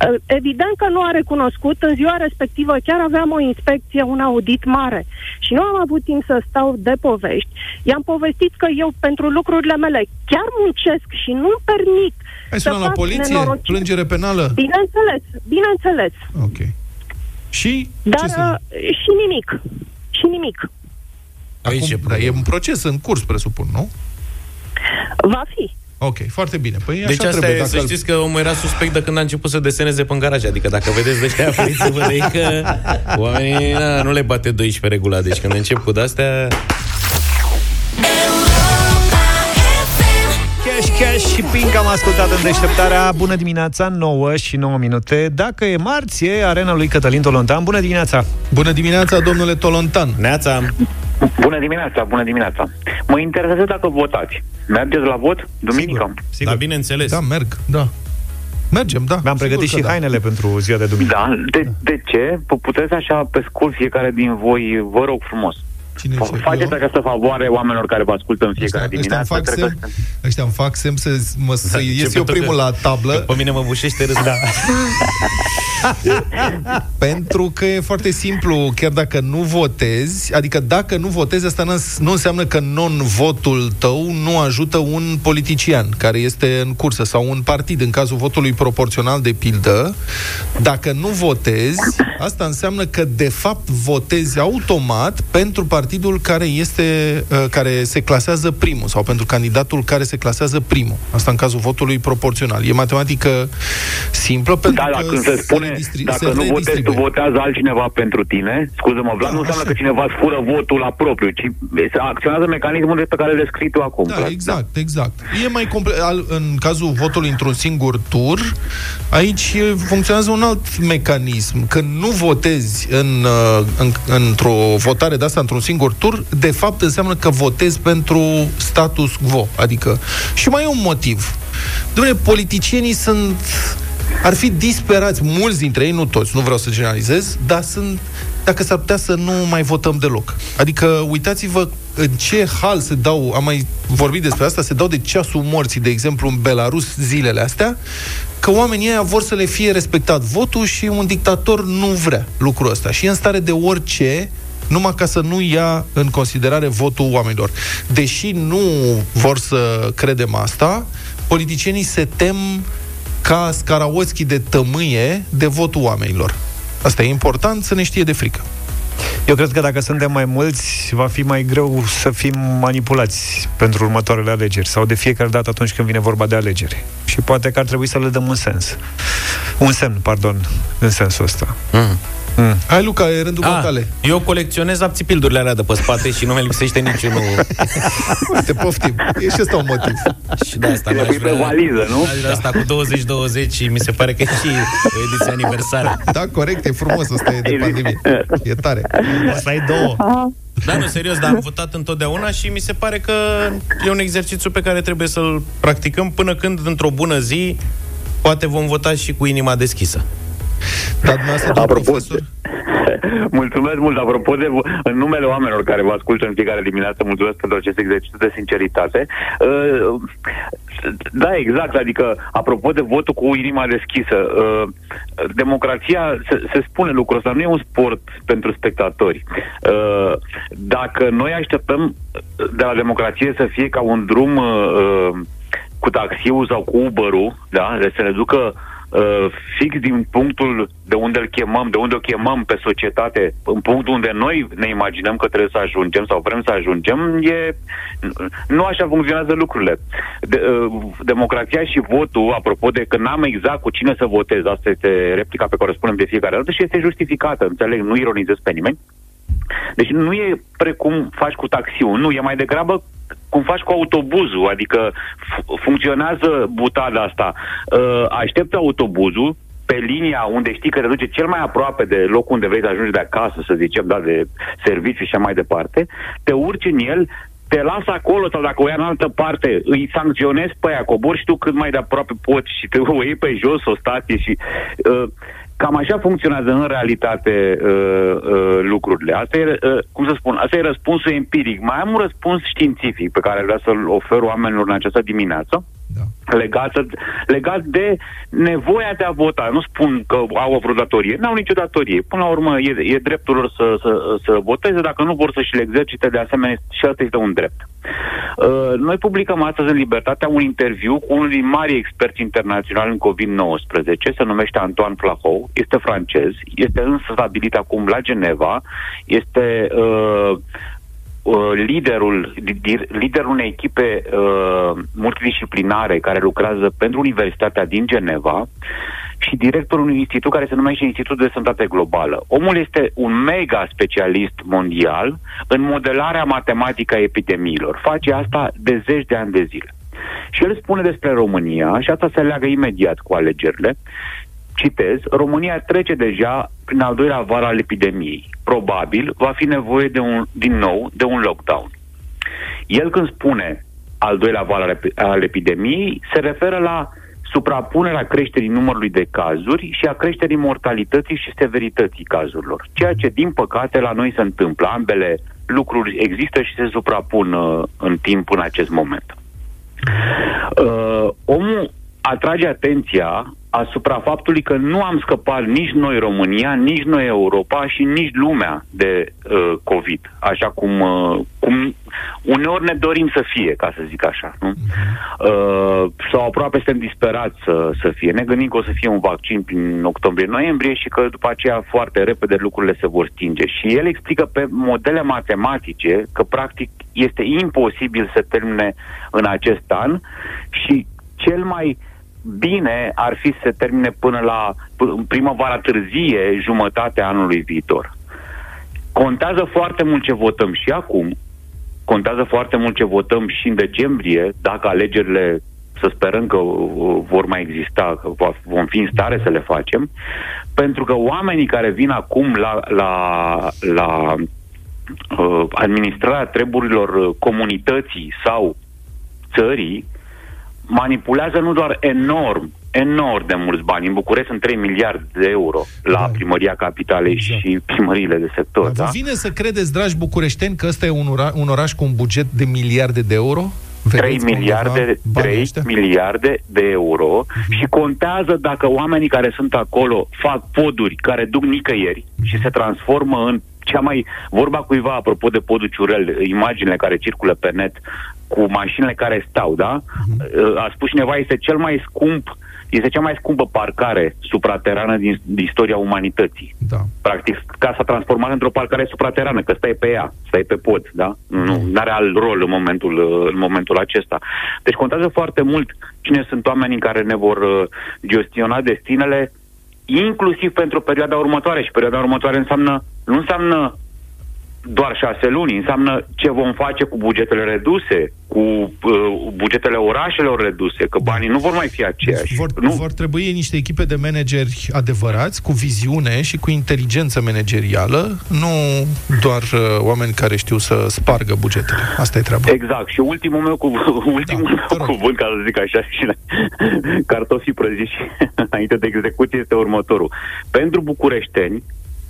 Speaker 15: Uh, Evident că nu a recunoscut. În ziua respectivă chiar aveam o inspecție, un audit mare. Și nu am avut timp să stau de povești. I-am povestit că eu, pentru lucrurile mele, chiar muncesc și nu-mi permit
Speaker 1: Ai
Speaker 15: să
Speaker 1: sunat la
Speaker 15: fac
Speaker 1: poliție?
Speaker 15: nenorociri.
Speaker 1: Plângere penală?
Speaker 15: Bineînțeles, bineînțeles.
Speaker 1: Ok. Și?
Speaker 15: Dar uh, și nimic. Și nimic.
Speaker 1: Acum, da, e un proces în curs, presupun, nu?
Speaker 15: Va fi.
Speaker 1: Ok, foarte bine. Păi
Speaker 2: Deci
Speaker 1: așa
Speaker 2: asta
Speaker 1: trebuie.
Speaker 2: e, să
Speaker 1: Dacă
Speaker 2: știți că omul era suspect de când a început să deseneze pe garaj. Adică dacă vedeți de ăștia, afliți-vă de ei că oamenii na, nu le bate 12 regulat. Deci când încep cu de-astea...
Speaker 3: și Pink am ascultat în deșteptarea Bună dimineața, 9 și 9 minute Dacă e marți, e arena lui Cătălin Tolontan Bună dimineața!
Speaker 1: Bună dimineața, domnule Tolontan!
Speaker 2: Neața!
Speaker 16: Bună dimineața, bună dimineața. Mă interesează dacă votați. Mergeți la vot duminică?
Speaker 2: Da, bineînțeles.
Speaker 1: Da, merg, da. Mergem, da.
Speaker 3: Mi-am pregătit
Speaker 1: Sigur
Speaker 3: și
Speaker 1: că da.
Speaker 3: hainele pentru ziua de duminică
Speaker 16: Da, de, de ce? P- Puteți așa pe scurt fiecare din voi, vă rog frumos.
Speaker 1: Cine
Speaker 16: F- Faceți această favoare oamenilor care vă ascultă în fiecare
Speaker 1: Ăștia îmi
Speaker 16: dimineață.
Speaker 1: fac
Speaker 16: Cred că
Speaker 1: semn, ăștia îmi fac semn să, mă, să
Speaker 2: Da,
Speaker 1: ies
Speaker 2: începe
Speaker 1: eu
Speaker 2: tot
Speaker 1: primul
Speaker 2: că-
Speaker 1: la tablă.
Speaker 2: Pe mine mă bușește râs, da. [laughs]
Speaker 1: Pentru că e foarte simplu, chiar dacă nu votezi, adică dacă nu votezi, asta nu îns- nu înseamnă că non-votul tău nu ajută un politician care este în cursă sau un partid, în cazul votului proporțional de pildă. Dacă nu votezi, asta înseamnă că de fapt votezi automat pentru partidul care este uh, care se clasează primul sau pentru candidatul care se clasează primul. Asta în cazul votului proporțional. E matematică simplă pentru
Speaker 16: Da,
Speaker 1: că
Speaker 16: dacă se spune,
Speaker 1: redistri-
Speaker 16: dacă
Speaker 1: se
Speaker 16: nu votezi, tu
Speaker 1: redistribuie.
Speaker 16: votează altcineva pentru tine, scuză-mă, Vlad,
Speaker 1: Da,
Speaker 16: nu înseamnă
Speaker 1: așa
Speaker 16: că cineva îți fură votul la propriu, ci se acționează mecanismul pe care le scrii tu acum.
Speaker 1: Da,
Speaker 16: Vlad.
Speaker 1: exact, exact. E mai complet. În cazul votului într-un singur tur, aici e- funcționează un alt mecanism. Când nu votezi în, uh, în, într-o votare de asta, într-un singur singur tur, de fapt înseamnă că votezi pentru status quo. Adică, și mai e un motiv. Dom'le, politicienii sunt ar fi disperați, mulți dintre ei, nu toți, nu vreau să generalizez, dar sunt, dacă s-ar putea să nu mai votăm deloc. Adică, uitați-vă în ce hal se dau, am mai vorbit despre asta, se dau de ceasul morții, de exemplu, în Belarus zilele astea, că oamenii ăia vor să le fie respectat votul și un dictator nu vrea lucrul ăsta. Și e în stare de orice numai ca să nu ia în considerare votul oamenilor. Deși nu vor să credem asta, politicienii se tem ca scaraoțchi de tămâie de votul oamenilor. Asta e important să ne știe de frică.
Speaker 3: Eu cred că dacă suntem mai mulți, va fi mai greu să fim manipulați pentru următoarele alegeri sau de fiecare dată atunci când vine vorba de alegeri. Și poate că ar trebui să le dăm un sens. Un semn, pardon, în sensul ăsta.
Speaker 2: Mm.
Speaker 1: Mm. Hai, Luca, e rândul
Speaker 2: Ah,
Speaker 1: tale.
Speaker 2: eu colecționez apțipildurile alea de pe spate și nu mi lipsește niciunul. [laughs]
Speaker 1: Te poftim. E și ăsta un motiv.
Speaker 2: Și de asta n-aș vrea,
Speaker 16: valiză, nu?
Speaker 2: Aș vrea asta cu 2020 și mi se pare că e și o ediție aniversară.
Speaker 1: Da, corect, e frumos, ăsta e de pandemie. E tare.
Speaker 3: O să ai două.
Speaker 2: Da, nu, serios, dar am votat întotdeauna și mi se pare că e un exercițiu pe care trebuie să-l practicăm până când, într-o bună zi, poate vom vota și cu inima deschisă.
Speaker 1: Dar dumneavoastră, domn
Speaker 16: Apropo,
Speaker 1: profesor, [laughs]
Speaker 16: Mulțumesc mult, apropo de, în numele oamenilor care vă ascultă în fiecare dimineață, mulțumesc pentru acest exercițiu de sinceritate. Uh, Da, exact, adică apropo de votul cu inima deschisă, uh, democrația, se, se spune lucrul ăsta, nu e un sport pentru spectatori. Uh, Dacă noi așteptăm de la democrație să fie ca un drum uh, cu taxiul sau cu Uber-ul, da, de să ne ducă uh, fix din punctul de unde îl chemăm, de unde o chemăm pe societate, în punctul unde noi ne imaginăm că trebuie să ajungem sau vrem să ajungem, e, nu așa funcționează lucrurile. De, uh, democrația și votul, apropo de că n-am exact cu cine să votez, asta este replica pe care o spunem de fiecare dată și este justificată, înțeleg, nu ironizez pe nimeni. Deci nu e precum faci cu taxiul, nu, e mai degrabă cum faci cu autobuzul, adică f- funcționează butada asta. Uh, aștepți autobuzul pe linia unde știi că te duce cel mai aproape de locul unde vrei să ajungi de acasă, să zicem, da, de serviciu și așa mai departe, te urci în el, te lasă acolo sau dacă o ia în altă parte, îi sancționezi pe aia, cobori și tu cât mai de aproape poți și te [laughs] o iei pe jos o stație și... Uh, Cam așa funcționează în realitate uh, uh, lucrurile. Asta e, uh, cum să spun, asta e răspunsul empiric. Mai am un răspuns științific pe care vreau să-l ofer oamenilor în această dimineață. Da. Legat, legat de nevoia de a vota. Nu spun că au o vreo datorie. N-au nicio datorie. Până la urmă, e, e dreptul lor să, să, să voteze. Dacă nu vor să-și le exercite, de asemenea, și asta este un drept. Uh, noi publicăm astăzi în Libertatea un interviu cu unul din mari experți internaționali în COVID-19, se numește Antoine Flahou, este francez, este însă stabilit acum la Geneva, este uh, uh, liderul, li- liderul unei echipe uh, multidisciplinare care lucrează pentru Universitatea din Geneva și directorul unui institut care se numește Institutul de Sănătate Globală. Omul este un mega specialist mondial în modelarea matematică a epidemiilor. Face asta de zeci de ani de zile. Și el spune despre România, și asta se leagă imediat cu alegerile, citez, România trece deja prin al doilea var al epidemiei. Probabil va fi nevoie de un, din nou de un lockdown. El când spune al doilea val al, epi- al epidemiei, se referă la suprapunerea creșterii numărului de cazuri și a creșterii mortalității și severității cazurilor. Ceea ce, din păcate, la noi se întâmplă. Ambele lucruri există și se suprapun uh, în timp în acest moment. Uh, omul atrage atenția asupra faptului că nu am scăpat nici noi România, nici noi Europa și nici lumea de uh, COVID, așa cum, uh, cum uneori ne dorim să fie, ca să zic așa. Nu? Uh, sau aproape suntem disperați să, să fie. Ne gândim că o să fie un vaccin prin octombrie-noiembrie și că după aceea foarte repede lucrurile se vor stinge. Și el explică pe modele matematice că practic este imposibil să termine în acest an și cel mai bine ar fi să se termine până la p- primăvara târzie, jumătatea anului viitor. Contează foarte mult ce votăm și acum, contează foarte mult ce votăm și în decembrie, dacă alegerile să sperăm că uh, vor mai exista, că va- vom fi în stare să le facem, pentru că oamenii care vin acum la, la, la uh, administrarea treburilor uh, comunității sau țării manipulează nu doar enorm, enorm de mulți bani. În București sunt 3 miliarde de euro la
Speaker 1: Da.
Speaker 16: primăria capitalei
Speaker 1: Exact.
Speaker 16: și primăriile de sector.
Speaker 1: Dar
Speaker 16: Da?
Speaker 1: vă vine să credeți, dragi bucureșteni, că ăsta e un, ora- un oraș cu un buget de miliarde de euro?
Speaker 16: 3
Speaker 1: Vedeți undeva
Speaker 16: miliarde,
Speaker 1: banii
Speaker 16: 3
Speaker 1: ăștia?
Speaker 16: miliarde de euro
Speaker 1: Mhm.
Speaker 16: și contează dacă oamenii care sunt acolo fac poduri care duc nicăieri
Speaker 1: Mhm.
Speaker 16: și se transformă în cea mai... Vorba cuiva, apropo de podul Ciurel, imaginile care circulă pe net cu mașinile care stau, da?
Speaker 1: Mhm.
Speaker 16: A spus cineva, este cel mai scump este cea mai scumpă parcare supraterană din, din istoria umanității.
Speaker 1: Da.
Speaker 16: Practic, ca s-a transformat într-o parcare supraterană, că stai pe ea, stai pe pod, da? Nu are alt rol în momentul, în momentul acesta. Deci contează foarte mult cine sunt oamenii care ne vor uh, gestiona destinele, inclusiv pentru perioada următoare. Și perioada următoare înseamnă, nu înseamnă doar șase luni, înseamnă ce vom face cu bugetele reduse, cu uh, bugetele orașelor reduse, că banii nu vor mai fi aceiași.
Speaker 1: Deci Vor,
Speaker 16: nu?
Speaker 1: vor trebui niște echipe de manageri adevărați, cu viziune și cu inteligență managerială, nu doar uh, oameni care știu să spargă bugetele. Asta e treaba.
Speaker 16: Exact. Și ultimul meu, cuv- [laughs] ultimul da, meu cuvânt, ca să zic așa, [laughs] și la cartofii prăjiți [laughs] înainte de execuție este următorul. Pentru bucureșteni,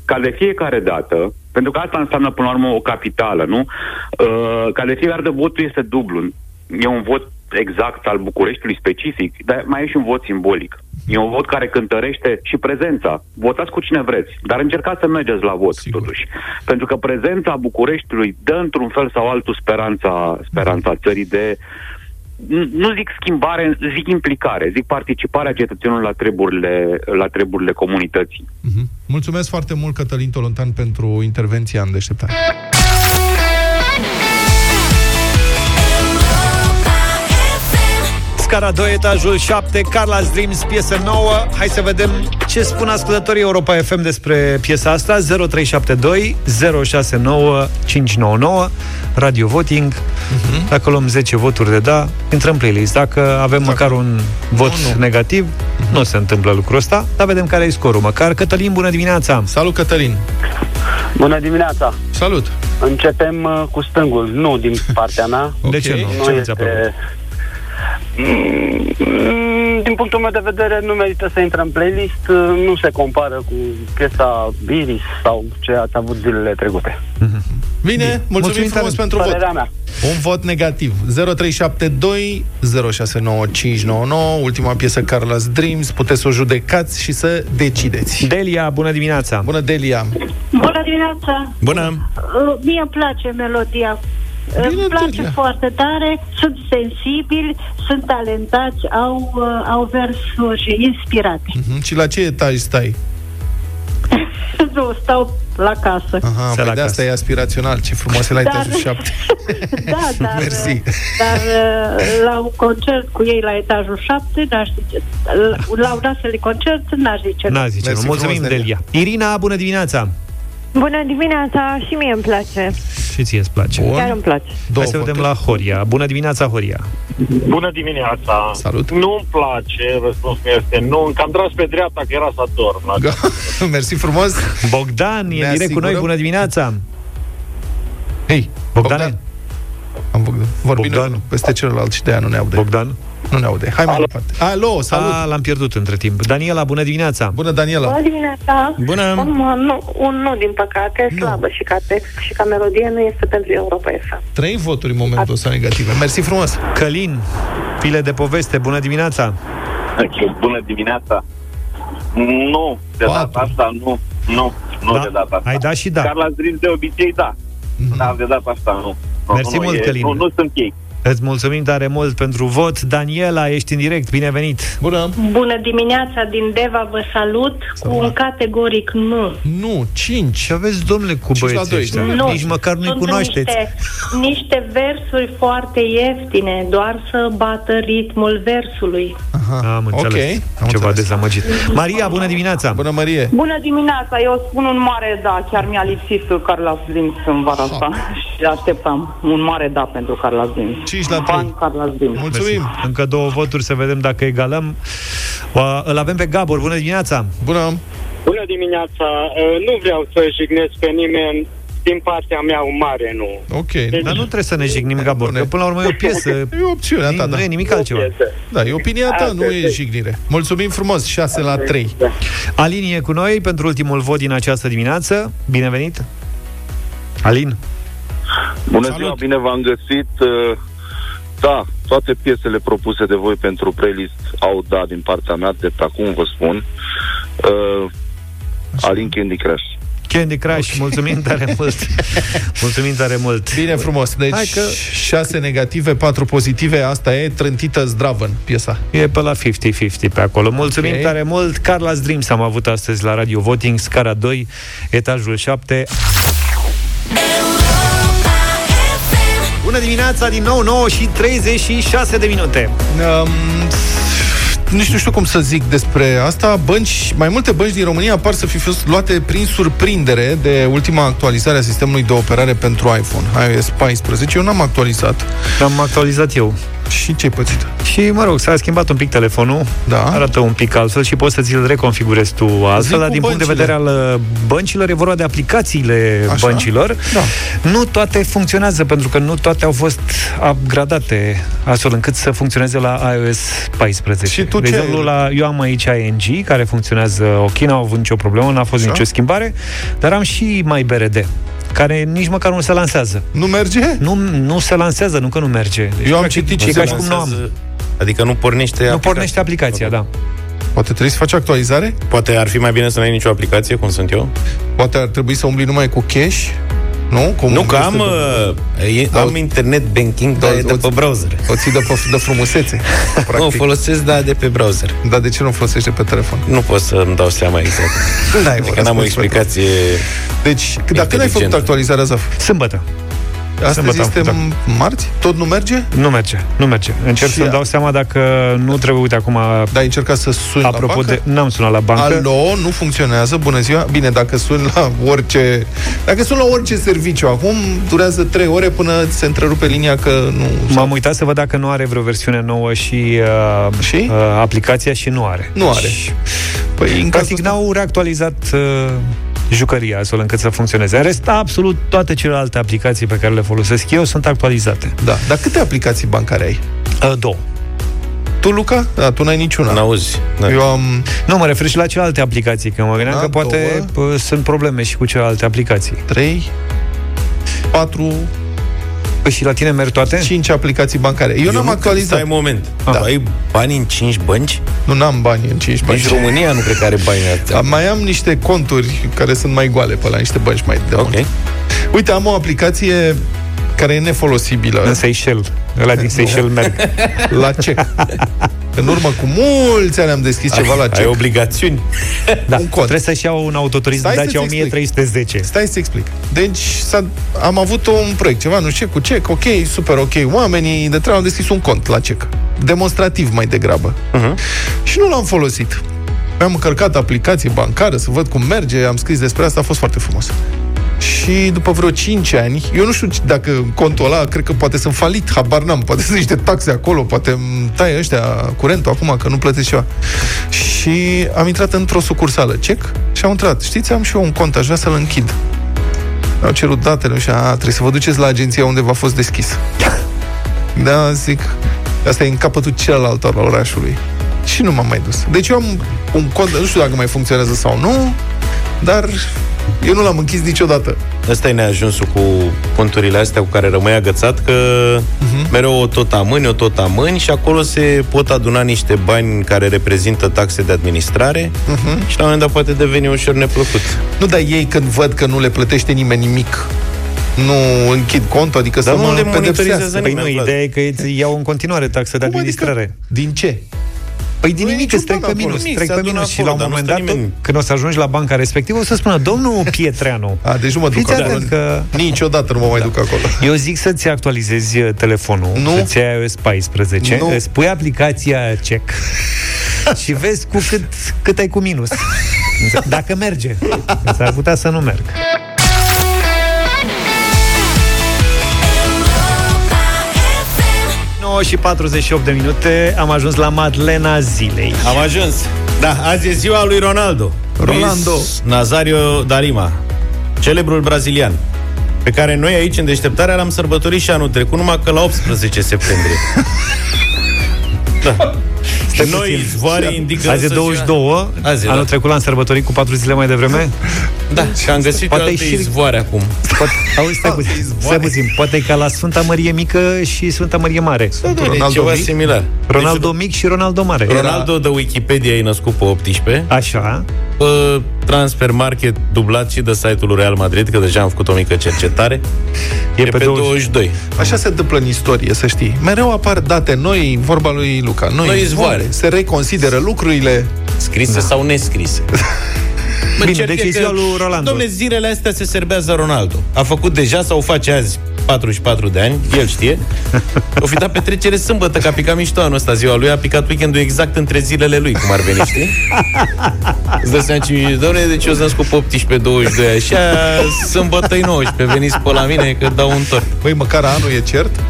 Speaker 16: ca de fiecare dată, pentru că asta înseamnă până la urmă o capitală, nu? Uh, ca de fiecare dată votul este dublu. E un vot exact al Bucureștiului specific, dar mai e și un vot simbolic. E un vot care cântărește și prezența. Votați cu cine vreți, dar încercați să mergeți la vot, Sigur. totuși. Pentru că prezența Bucureștiului dă într-un fel sau altul speranța, speranța țării de nu- nu zic schimbare, zic implicare, zic participarea cetățenilor la treburile, la treburile comunității.
Speaker 1: Mhm. Mulțumesc foarte mult, Cătălin Tolontan, pentru intervenția în deșteptare.
Speaker 3: Scara 2, etajul 7, Carla's Dreams, piesă nouă. Hai să vedem ce spun ascultătorii Europa FM despre piesa asta. 0372 069 599 Radio Voting. Uh-huh. Dacă luăm 10 voturi de da, intrăm în playlist. Dacă avem măcar un vot
Speaker 1: Nu, nu.
Speaker 3: negativ, nu se întâmplă lucrul ăsta, dar vedem care e scorul. Măcar Cătălin, bună dimineața!
Speaker 1: Salut, Cătălin!
Speaker 17: Bună dimineața!
Speaker 1: Salut!
Speaker 17: Începem uh, cu stângul, nu din partea mea. [laughs]
Speaker 3: De ce nu? Ce nu ți-a plăcut?
Speaker 17: Mm, Din punctul meu de vedere, nu merită să intre în playlist, uh, nu se compară cu piesa Iris sau ce ați avut zilele trecute.
Speaker 1: Bine, mulțumim,
Speaker 3: Mulțumim
Speaker 1: frumos
Speaker 3: tare.
Speaker 1: pentru vot.
Speaker 17: Părerea mea.
Speaker 1: Un vot negativ. 0372 069599, ultima piesă Carla's Dreams. Puteți să o judecați și să decideți.
Speaker 3: Delia, bună dimineața!
Speaker 1: Bună, Delia!
Speaker 18: Bună dimineața!
Speaker 2: Bună!
Speaker 18: Uh, Mie îmi place melodia.
Speaker 1: Bine,
Speaker 18: Îmi place
Speaker 1: Delia.
Speaker 18: foarte tare, sunt sensibili, sunt talentați, au, uh, au versuri inspirate.
Speaker 1: Mhm. Și la ce etaj stai? [laughs]
Speaker 18: nu, stau la casă.
Speaker 1: Aha, păi de asta e aspirațional. Ce frumos e la
Speaker 18: Dar-
Speaker 1: etajul 7. [laughs]
Speaker 18: Da, [laughs] dar,
Speaker 1: Mersi.
Speaker 18: dar uh, la un concert cu ei la etajul 7, n-aș zice, la- la un astfel de concert, n-aș zice. nu.
Speaker 3: N-a zice, nu.
Speaker 1: Mersi
Speaker 3: Mulțumim,
Speaker 1: frumos,
Speaker 3: Delia. Irina, bună dimineața!
Speaker 19: Bună dimineața, și mie îmi place.
Speaker 3: Și ție îți place?
Speaker 19: Chiar îmi place.
Speaker 3: Hai să vedem la Horia. Bună dimineața, Horia!
Speaker 20: Bună dimineața!
Speaker 1: Salut!
Speaker 20: Nu-mi place, răspunsul meu este nu, încă am tras pe dreapta că era să dorm. La
Speaker 1: Mersi frumos!
Speaker 3: Bogdan, e
Speaker 1: Ne
Speaker 3: în direct cu noi,
Speaker 1: asigurăm-
Speaker 3: bună dimineața!
Speaker 1: Hei,
Speaker 3: Bogdan!
Speaker 1: Am Bogdan. Vorbim
Speaker 3: Bogdan.
Speaker 1: peste celălalt și de aia nu ne aude.
Speaker 3: Bogdan?
Speaker 1: Nu ne aude. Hai mai departe. Alo, salut!
Speaker 3: A, l-am pierdut între timp. Daniela, bună dimineața!
Speaker 1: Bună, Daniela!
Speaker 6: Bună dimineața!
Speaker 3: Bună.
Speaker 6: Un, uh, nu, un nu, din păcate, nu. slabă și ca text și ca melodie nu este pentru Europa FM.
Speaker 1: Trei voturi în momentul ăsta negative. Mersi frumos!
Speaker 3: Călin, file de poveste, bună dimineața!
Speaker 14: Bună dimineața! Nu, de data asta nu. Nu, nu
Speaker 3: Da.
Speaker 14: de data asta.
Speaker 3: Ai dat și da.
Speaker 14: Carla Dreams de obicei da. Dar de data asta nu. nu
Speaker 3: Mersi
Speaker 14: nu,
Speaker 3: mult,
Speaker 14: e,
Speaker 3: Călin.
Speaker 14: Nu, nu sunt ei.
Speaker 3: Îți mulțumim tare mult pentru vot. Daniela, ești în direct, binevenit!
Speaker 1: Bună!
Speaker 18: Bună dimineața din Deva, vă salut cu un categoric nu.
Speaker 1: Nu, 5.
Speaker 3: Ce aveți, domnule, cu
Speaker 1: Cinci la
Speaker 3: băieții
Speaker 1: doi.
Speaker 3: ăștia?
Speaker 18: Nu.
Speaker 3: Nici măcar nu-i
Speaker 18: Sunt
Speaker 3: cunoașteți.
Speaker 18: Niște, niște versuri foarte ieftine, doar să bată ritmul versului.
Speaker 1: Aha.
Speaker 3: Am înțeles.
Speaker 1: Ok, am
Speaker 3: Ceva
Speaker 1: înțeles.
Speaker 3: dezamăgit. Maria, bună dimineața!
Speaker 1: Bună, Marie!
Speaker 21: Bună dimineața, eu spun un mare da, chiar mi-a lipsit Carla Slims în vara asta [laughs] și așteptam un mare da pentru Carla Slims.
Speaker 1: 5 la 3.
Speaker 21: Fan Carla Slims.
Speaker 1: Mulțumim!
Speaker 3: Mersi. Încă două voturi să vedem dacă egalăm. Uh, Îl avem pe Gabor, bună dimineața!
Speaker 1: Bună!
Speaker 22: Bună dimineața! Uh, Nu vreau să jignesc pe nimeni,
Speaker 20: din partea mea un mare nu.
Speaker 1: Ok.
Speaker 3: Dar nu trebuie să ne jignim, Gabor, că până la urmă e o piesă. [laughs]
Speaker 1: E opțiunea ta, da.
Speaker 3: Nu e nimic altceva.
Speaker 1: Da, e opinia ta, nu e jignire. Mulțumim frumos, 6 la 3.
Speaker 3: Alin e cu noi pentru ultimul vot din această dimineață. Binevenit! Alin?
Speaker 23: Bună Salut. ziua, bine v-am găsit. Uh, Da, toate piesele propuse de voi pentru playlist au da din partea mea, de pe acum vă spun. Uh, Alin Candy Crush.
Speaker 3: Candy Crush, okay. mulțumim tare [laughs] mult. mulțumim tare mult.
Speaker 1: Bine frumos. Deci,
Speaker 3: Hai că...
Speaker 1: 6 negative, 4 pozitive, asta e trântită zdravăn, piesa.
Speaker 3: E pe la 50-50 pe acolo. Mulțumim
Speaker 1: Ok.
Speaker 3: tare mult. Carla's Dreams am avut astăzi la Radio Voting, scara 2, etajul 7. Bună dimineața, din nou 9 și 36 de minute.
Speaker 1: Um, nici nu știu cum să zic despre asta. Bănci, mai multe bănci din România par să fi fost luate prin surprindere de ultima actualizare a sistemului de operare pentru iPhone, iOS 14. Eu n-am actualizat.
Speaker 3: Am actualizat eu.
Speaker 1: Și ce-ai pățit?
Speaker 3: Și, mă rog, s-a schimbat un pic telefonul,
Speaker 1: da.
Speaker 3: arată un pic altfel și poți să ți-l reconfigurezi tu altfel,
Speaker 1: Zi
Speaker 3: dar
Speaker 1: cu
Speaker 3: din punct de
Speaker 1: băncile.
Speaker 3: vedere al uh, băncilor, e vorba de aplicațiile
Speaker 1: Așa?
Speaker 3: băncilor.
Speaker 1: Da.
Speaker 3: Nu toate funcționează, pentru că nu toate au fost upgradate astfel încât să funcționeze la iOS 14.
Speaker 1: Și tu
Speaker 3: de
Speaker 1: ce-
Speaker 3: exemplu, la, eu am aici ING, care funcționează ok, n-au avut nicio problemă, n-a fost
Speaker 1: Așa?
Speaker 3: nicio schimbare, dar am și MyBRD care nici măcar nu se lansează.
Speaker 1: Nu merge?
Speaker 3: Nu, nu se lansează, nu că nu merge. Deci,
Speaker 1: Eu am
Speaker 3: practic,
Speaker 1: citit
Speaker 3: e
Speaker 1: și
Speaker 3: ca
Speaker 1: se
Speaker 3: și cum nu am.
Speaker 2: Lansează- Adică nu pornește
Speaker 3: Nu pornește aplicația, da.
Speaker 1: Poate trebuie să faci actualizare?
Speaker 2: Poate ar fi mai bine să n-ai nicio aplicație, cum sunt eu?
Speaker 1: Poate ar trebui să umbli numai cu cash? Nu? Cum
Speaker 2: Nu, că
Speaker 1: este
Speaker 2: am,
Speaker 1: de-
Speaker 2: uh, e, am internet banking, dar e de pe browser.
Speaker 1: O ții de, pe, de frumusețe. [laughs]
Speaker 2: Nu, o folosesc, dar de pe browser.
Speaker 1: Dar de ce nu o folosești de pe telefon?
Speaker 2: Nu pot să-mi dau seama exact. [laughs]
Speaker 1: N-ai, mă,
Speaker 2: Adică n-am o
Speaker 1: răspuns pe
Speaker 2: explicație
Speaker 1: Deci, dar când ai făcut
Speaker 2: inteligentă.
Speaker 1: actualizarea, Zaf?
Speaker 3: Sâmbătă.
Speaker 1: Astăzi
Speaker 3: Sâmbătă am
Speaker 1: este
Speaker 3: făcut,
Speaker 1: marți? Tot nu merge?
Speaker 3: Nu merge, nu merge. Încerc
Speaker 1: Și
Speaker 3: să-mi
Speaker 1: a-
Speaker 3: dau seama dacă nu trebuie, uite acum...
Speaker 1: Dar ai încercat să suni
Speaker 3: Apropo
Speaker 1: la bancă?
Speaker 3: de... N-am sunat la bancă.
Speaker 1: Alo, nu funcționează, bună ziua. Bine, dacă suni la orice... Dacă suni la orice serviciu acum, durează 3 ore până se întrerupe linia că nu...
Speaker 3: M-am uitat să văd dacă nu are vreo versiune nouă și, uh,
Speaker 1: și?
Speaker 3: Uh, aplicația și nu are.
Speaker 1: Nu are.
Speaker 3: Păi, în Practic n-au reactualizat uh, jucăria astfel încât să funcționeze. În rest, absolut toate celelalte aplicații pe care le folosesc eu sunt actualizate.
Speaker 1: Da, dar câte aplicații bancare ai?
Speaker 3: Uh, două.
Speaker 1: Tu, Luca? Da, tu n-ai niciuna.
Speaker 2: N-auzi. Da.
Speaker 1: Eu am...
Speaker 3: Nu, mă refer și la celelalte aplicații, că mă gândeam
Speaker 1: Da,
Speaker 3: că poate pă, sunt probleme și cu celelalte aplicații.
Speaker 1: 3, 4...
Speaker 3: Păi și la tine merg toate?
Speaker 1: 5 aplicații bancare. Eu, n-am
Speaker 2: nu-
Speaker 1: actualizat.
Speaker 2: Stai un moment. Da. Ai bani în 5 bănci?
Speaker 1: Nu, n-am bani în 5 bănci.
Speaker 2: Nici România nu cred că are bani atâția.
Speaker 1: Da, mai am niște conturi care sunt mai goale pe la niște bănci mai de
Speaker 2: Ok.
Speaker 1: Uite, am o aplicație care e nefolosibilă.
Speaker 3: În Seychelles. Ăla din Seychelles merg.
Speaker 1: La ce? [laughs] În urmă cu mulți ani am deschis ceva la
Speaker 2: Ai
Speaker 1: ce.
Speaker 2: obligațiuni? [laughs]
Speaker 3: Da, trebuie să-și iau un autoturism
Speaker 1: Stai
Speaker 3: Dacia
Speaker 1: să-ți explic.
Speaker 3: 1310.
Speaker 1: Stai să explic. Deci s-a, am avut un proiect, ceva, nu știu ce, cu cec, ok, super ok. Oamenii de treabă au deschis un cont la cec. Demonstrativ mai degrabă.
Speaker 2: Uh-huh.
Speaker 1: Și nu l-am folosit. Mi-am încărcat aplicație bancară să văd cum merge, am scris despre asta, a fost foarte frumos. Și după vreo 5 ani, eu nu știu dacă contul ăla, cred că poate sunt falit, habar n-am, poate sunt niște taxe acolo, poate îmi taie ăștia curentul acum că nu plătesc ceva. Și am intrat într-o sucursală, cec, și am intrat. Știți, am și eu un cont, aș vrea să-l închid. Au cerut datele și a, trebuie să vă duceți la agenția unde v-a fost deschis. [laughs] Da, zic, asta e în capătul celălalt al orașului. Și nu m-am mai dus. Deci eu am un cont, nu știu dacă mai funcționează sau nu, dar eu nu l-am închis niciodată.
Speaker 2: Ăsta e neajunsul cu conturile astea cu care rămâi agățat, că uh-huh. mereu o tot amâni, o tot amâni și acolo se pot aduna niște bani care reprezintă taxe de administrare
Speaker 1: Uh-huh.
Speaker 2: și la un moment dat poate deveni ușor neplăcut.
Speaker 1: Nu, dar ei când văd că nu le plătește nimeni nimic, nu închid contul, adică
Speaker 2: Dar
Speaker 1: să
Speaker 2: nu
Speaker 1: mă
Speaker 2: le monitorizează
Speaker 1: pedepsească.
Speaker 3: Păi nu,
Speaker 2: nimeni, Vlad.
Speaker 3: ideea e că îți iau în continuare taxe de administrare.
Speaker 1: Din ce?
Speaker 3: Păi din
Speaker 1: Nu e
Speaker 3: nimic,
Speaker 1: niciun
Speaker 3: îți trec
Speaker 1: ban
Speaker 3: pe
Speaker 1: acolo.
Speaker 3: minus,
Speaker 2: Nimic,
Speaker 3: trec
Speaker 2: se
Speaker 3: pe
Speaker 2: adună
Speaker 3: minus și
Speaker 2: acolo,
Speaker 3: la un
Speaker 2: dar nu
Speaker 3: moment
Speaker 2: stă
Speaker 3: dat,
Speaker 2: nimeni.
Speaker 3: când o să ajungi la banca respectivă, o să spună, domnul [laughs] Pietreanu,
Speaker 1: A, deci nu mă duc
Speaker 3: Fiți
Speaker 1: acolo.
Speaker 3: atent că-
Speaker 1: Niciodată nu mă mai duc acolo.
Speaker 3: eu zic să-ți actualizezi uh, telefonul,
Speaker 1: Nu.
Speaker 3: să-ți iei iOS 14,
Speaker 1: Nu.
Speaker 3: îți pui aplicația check [laughs] și vezi cu cât, cât ai cu minus. Dacă merge. S-ar putea să nu merg. Și 48 de minute am ajuns la Madlena zilei.
Speaker 2: Am ajuns. Da, azi e ziua lui Ronaldo.
Speaker 1: Rolando.
Speaker 2: Luis Nazario da Lima, celebrul brazilian. pe care noi aici, în deșteptarea, l-am sărbătorit și anul trecut, numai că la 18 septembrie. [laughs] da.
Speaker 3: Stai
Speaker 2: Noi
Speaker 3: puțin.
Speaker 2: zvoare indică
Speaker 3: Azi e
Speaker 2: însă
Speaker 3: 22,
Speaker 2: Azi,
Speaker 3: anul
Speaker 2: da.
Speaker 3: trecut l-am sărbătorit cu 4 zile mai devreme.
Speaker 2: Da, și am găsit
Speaker 3: Poate
Speaker 2: Poate
Speaker 3: e
Speaker 2: alte
Speaker 3: și-
Speaker 2: izvoare acum.
Speaker 3: Poate, auzi, stai puțin, stai puțin, poate e ca la Sfânta Mărie Mică și Sfânta Mărie Mare.
Speaker 2: Da, e ceva similar.
Speaker 3: Ronaldo mic și Ronaldo mare.
Speaker 2: Ronaldo de Wikipedia e născut pe 18.
Speaker 3: Așa.
Speaker 2: Pe Transfer Market dublat și de site-ul lui Real Madrid, că deja am făcut o mică cercetare. E, pe, 22.
Speaker 1: Așa se întâmplă în istorie, să știi. Mereu apar date noi, vorba lui Luca. Noi,
Speaker 2: Noi izvoare.
Speaker 1: Se reconsideră lucrurile.
Speaker 2: Scrise da. sau nescrise. [laughs] Mă,
Speaker 3: Bine,
Speaker 2: cert
Speaker 3: deci
Speaker 2: e
Speaker 3: e ziua
Speaker 2: că,
Speaker 3: lui Rolando.
Speaker 2: Dom'le, zilele astea se serbează Ronaldo. A făcut deja sau face azi 44 de ani, el știe. O fi dat petrecere sâmbătă, că a picat mișto anul ăsta ziua lui, a picat weekendul exact între zilele lui, cum ar veni, știi? Îți dai seama ce mi Doamne, deci eu sunt născut pe 18, 22, așa, sâmbătă 19, veniți pe la mine că dau un tort.
Speaker 1: Băi, măcar anul e cert?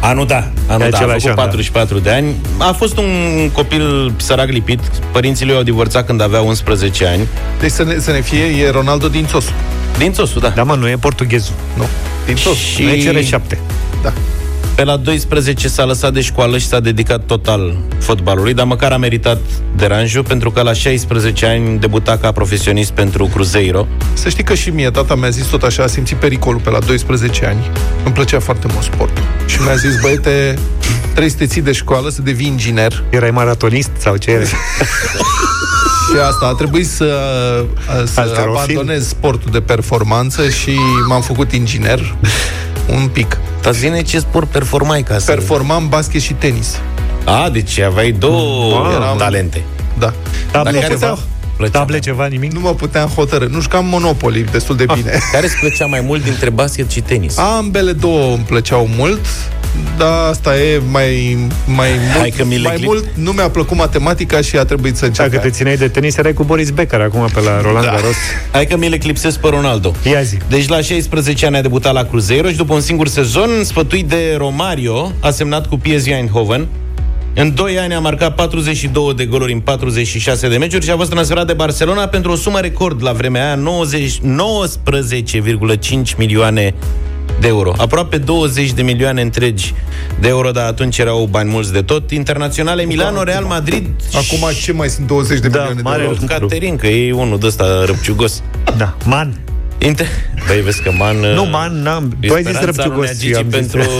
Speaker 2: Anul da, anul
Speaker 3: E
Speaker 2: da, a
Speaker 3: același
Speaker 2: făcut
Speaker 3: an, da.
Speaker 2: 44 de ani. A fost un copil sărac lipit. Părinții lui au divorțat când avea 11 ani.
Speaker 1: Deci să ne, să ne fie, e Ronaldo din Țosu.
Speaker 2: Din Țosu, da.
Speaker 3: Da, mă, nu e portughezul.
Speaker 1: Nu, din Țosu.
Speaker 2: Și-
Speaker 3: Nu e CR7.
Speaker 1: Da.
Speaker 2: Pe la 12 s-a lăsat de școală și s-a dedicat total fotbalului, dar măcar a meritat deranjul, pentru că la 16 ani debuta ca profesionist pentru Cruzeiro.
Speaker 1: Să știi că și mie, tata mi-a zis tot așa, a simțit pericolul pe la 12 ani. Îmi plăcea foarte mult sportul. Și mi-a zis, băiete, trebuie să te ții de școală, să devii inginer.
Speaker 3: Erai maratonist sau ce erai? [laughs]
Speaker 1: Și asta a trebuit să, să
Speaker 3: Halterofil?
Speaker 1: abandonez sportul de performanță și m-am făcut inginer un pic.
Speaker 2: Dar zine ce sport performai ca să...
Speaker 1: Performam basket și tenis.
Speaker 2: A, deci aveai două
Speaker 1: Wow.
Speaker 2: Eram... talente.
Speaker 1: Da.
Speaker 3: Table
Speaker 2: Dar care
Speaker 3: ceva?
Speaker 2: Ți-au plăcea
Speaker 3: Table
Speaker 2: mai-
Speaker 3: ceva, nimic?
Speaker 1: Nu mă puteam hotărâ. Nu jucam Monopoly destul de bine. [laughs]
Speaker 2: Care îți plăcea mai mult dintre basket și tenis?
Speaker 1: Ambele două îmi plăceau mult, dar asta e mai, mai
Speaker 2: Hai
Speaker 1: mult.
Speaker 2: că mi le
Speaker 1: mai
Speaker 2: clip-
Speaker 1: mult nu mi-a plăcut matematica și a trebuit să încep.
Speaker 3: Dacă te țineai de tenis, erai cu Boris Becker acum pe la Roland
Speaker 1: Da.
Speaker 3: Garros.
Speaker 2: Hai că mi-l eclipsez pe Ronaldo.
Speaker 3: Ia zi.
Speaker 2: Deci la 16 ani a debutat la Cruzeiro și după un singur sezon, sfătuit de Romario, a semnat cu PSV Eindhoven. În 2 ani a marcat 42 de goluri în 46 de meciuri și a fost transferat de Barcelona pentru o sumă record la vremea aia, 90, 19,5 milioane de euro. Aproape 20 de milioane întregi de euro, dar atunci erau bani mulți de tot. Internaționale Milano, Real Madrid
Speaker 1: Acum ce mai sunt 20 de
Speaker 3: Da,
Speaker 1: milioane
Speaker 3: mare
Speaker 1: de euro?
Speaker 3: lucru.
Speaker 2: Caterin, că e unul de ăsta răpciugos.
Speaker 3: Da, man.
Speaker 2: Inter... Băi, vezi că man...
Speaker 3: Nu, man, n-am.
Speaker 2: e
Speaker 3: Tu ai zis
Speaker 2: speranța lui
Speaker 3: răpciugos.
Speaker 2: Gigi
Speaker 3: eu am zis.
Speaker 2: pentru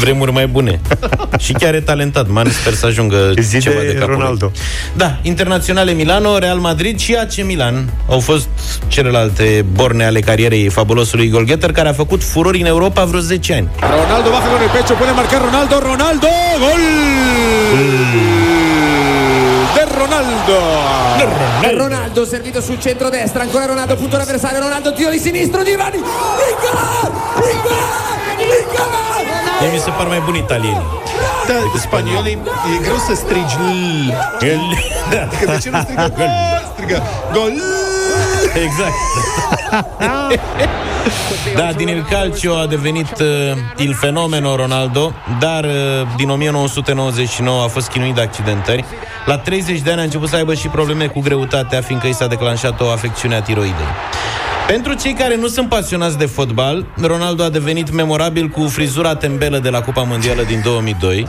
Speaker 2: vremuri mai bune. [laughs] și chiar e talentat. Man, sper să ajungă
Speaker 3: Zi
Speaker 2: ceva
Speaker 3: de
Speaker 2: de, capul lui.
Speaker 3: Ronaldo.
Speaker 2: Da, internaționale Milano, Real Madrid și AC Milan au fost celelalte borne ale carierei fabulosului golgheter care a făcut furori în Europa vreo 10 ani.
Speaker 24: Ronaldo baja con el pecho, puede marcar Ronaldo, Ronaldo, gol de Ronaldo.
Speaker 25: Ronaldo servito sul centro-destra, ancora Ronaldo, punto l'avversario, Ronaldo, tiro di sinistro, Divani, Nicola! Nicola! Nicola!
Speaker 2: Mie mi se par mai buni italieni.
Speaker 1: Da, spaniolii, e greu să strigi. Adică de ce nu strigă? Strigă gol! [laughs]
Speaker 2: Exact. da, din il calcio a devenit uh, il fenomeno Ronaldo, dar uh, din 1999 a fost chinuit de accidentări. La 30 de ani a început să aibă și probleme cu greutatea, fiindcă i s-a declanșat o afecțiune a tiroidei. Pentru cei care nu sunt pasionați de fotbal, Ronaldo a devenit memorabil cu frizura tembelă de la Cupa Mondială din 2002.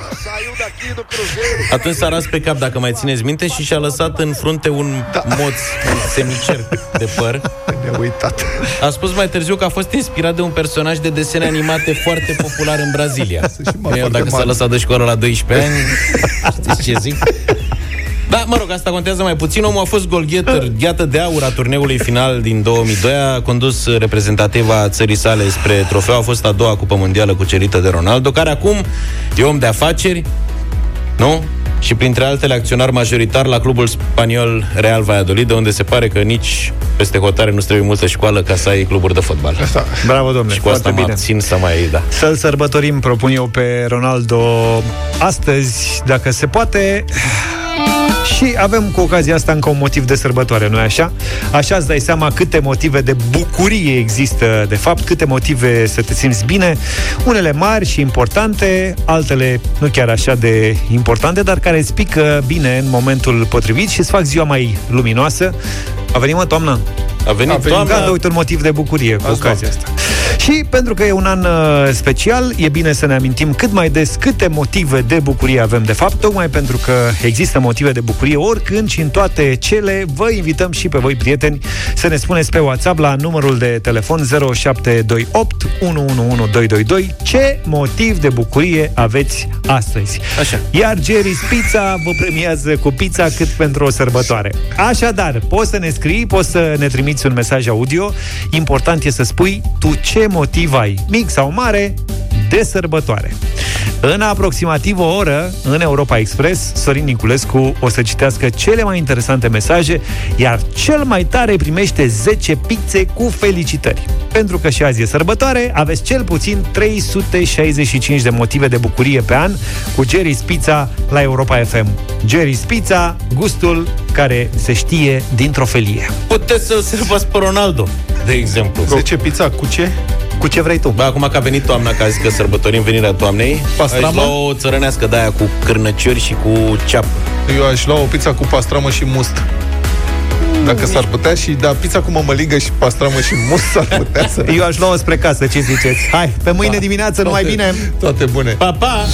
Speaker 2: Atunci s-a ras pe cap, dacă mai țineți minte, și și-a lăsat în frunte un da. moț, un semicerc de păr.
Speaker 1: Ne-a uitat.
Speaker 2: A spus mai târziu că a fost inspirat de un personaj de desene animate foarte popular în Brazilia. Eu,
Speaker 1: foarte
Speaker 2: dacă s-a
Speaker 1: mare.
Speaker 2: lăsat de școală la 12 ani, [laughs] știți ce zic? Da, mă rog, asta contează mai puțin. Omul a fost golgheter, gheată de aur a turneului final din 2002, a condus reprezentativa țării sale spre trofeu, a fost a doua cupă mondială cucerită de Ronaldo, care acum e om de afaceri, nu? Și printre altele acționar majoritar la clubul spaniol Real Valladolid, de unde se pare că nici peste hotare nu trebuie multă școală ca să ai cluburi de fotbal.
Speaker 1: Asta.
Speaker 3: Bravo, domnule.
Speaker 2: Și cu asta
Speaker 3: foarte
Speaker 2: mă
Speaker 3: bine.
Speaker 2: abțin să mai, da.
Speaker 3: Să-l sărbătorim, propun eu, pe Ronaldo astăzi, dacă se poate. Și avem cu ocazia asta încă un motiv de sărbătoare, nu-i așa? Așa îți dai seama câte motive de bucurie există, de fapt, câte motive să te simți bine, unele mari și importante, altele nu chiar așa de importante, dar care îți pică bine în momentul potrivit și îți fac ziua mai luminoasă. A venit, mă, toamna?
Speaker 2: A venit
Speaker 3: A venit
Speaker 2: toamna.
Speaker 3: Gata, uite un motiv de bucurie cu
Speaker 1: Azi
Speaker 3: ocazia asta. Și Și pentru că e un an uh, special, e bine să ne amintim cât mai des câte motive de bucurie avem de fapt, tocmai pentru că există motive de bucurie oricând și în toate cele, vă invităm și pe voi, prieteni, să ne spuneți pe WhatsApp la numărul de telefon 0728 111222 ce motiv de bucurie aveți astăzi.
Speaker 2: Așa.
Speaker 3: Iar Jerry's Pizza vă premiază cu pizza cât pentru o sărbătoare. Așadar, poți să ne scrii, poți să ne trimiți un mesaj audio. Important e să spui tu ce motiv ai, mic sau mare, de sărbătoare. În aproximativ o oră, în Europa Express, Sorin Niculescu o să citească cele mai interesante mesaje, iar cel mai tare primește 10 pizze cu felicitări. Pentru că și azi e sărbătoare, aveți cel puțin 365 de motive de bucurie pe an cu Jerry's Pizza la Europa FM. Jerry's Pizza, gustul care se știe dintr-o felie.
Speaker 2: Puteți să-l sărbați pe Ronaldo, de exemplu.
Speaker 1: 10 pizza cu ce?
Speaker 3: Cu ce vrei tu?
Speaker 2: Bă, acum că a venit toamna, că a zis că sărbătorim venirea toamnei,
Speaker 1: Pastramă?
Speaker 2: aș lua o țărănească de aia cu cârnăciori și cu ceapă.
Speaker 1: Eu aș lua o pizza cu pastramă și must. Dacă s-ar putea și, da, pizza cu mămăligă și pastramă și must s-ar putea să... [laughs]
Speaker 3: Eu aș lua spre casă, ce ziceți? Hai, pe mâine dimineață, numai
Speaker 1: Toate-
Speaker 3: bine!
Speaker 1: Toate bune!
Speaker 2: Pa, pa!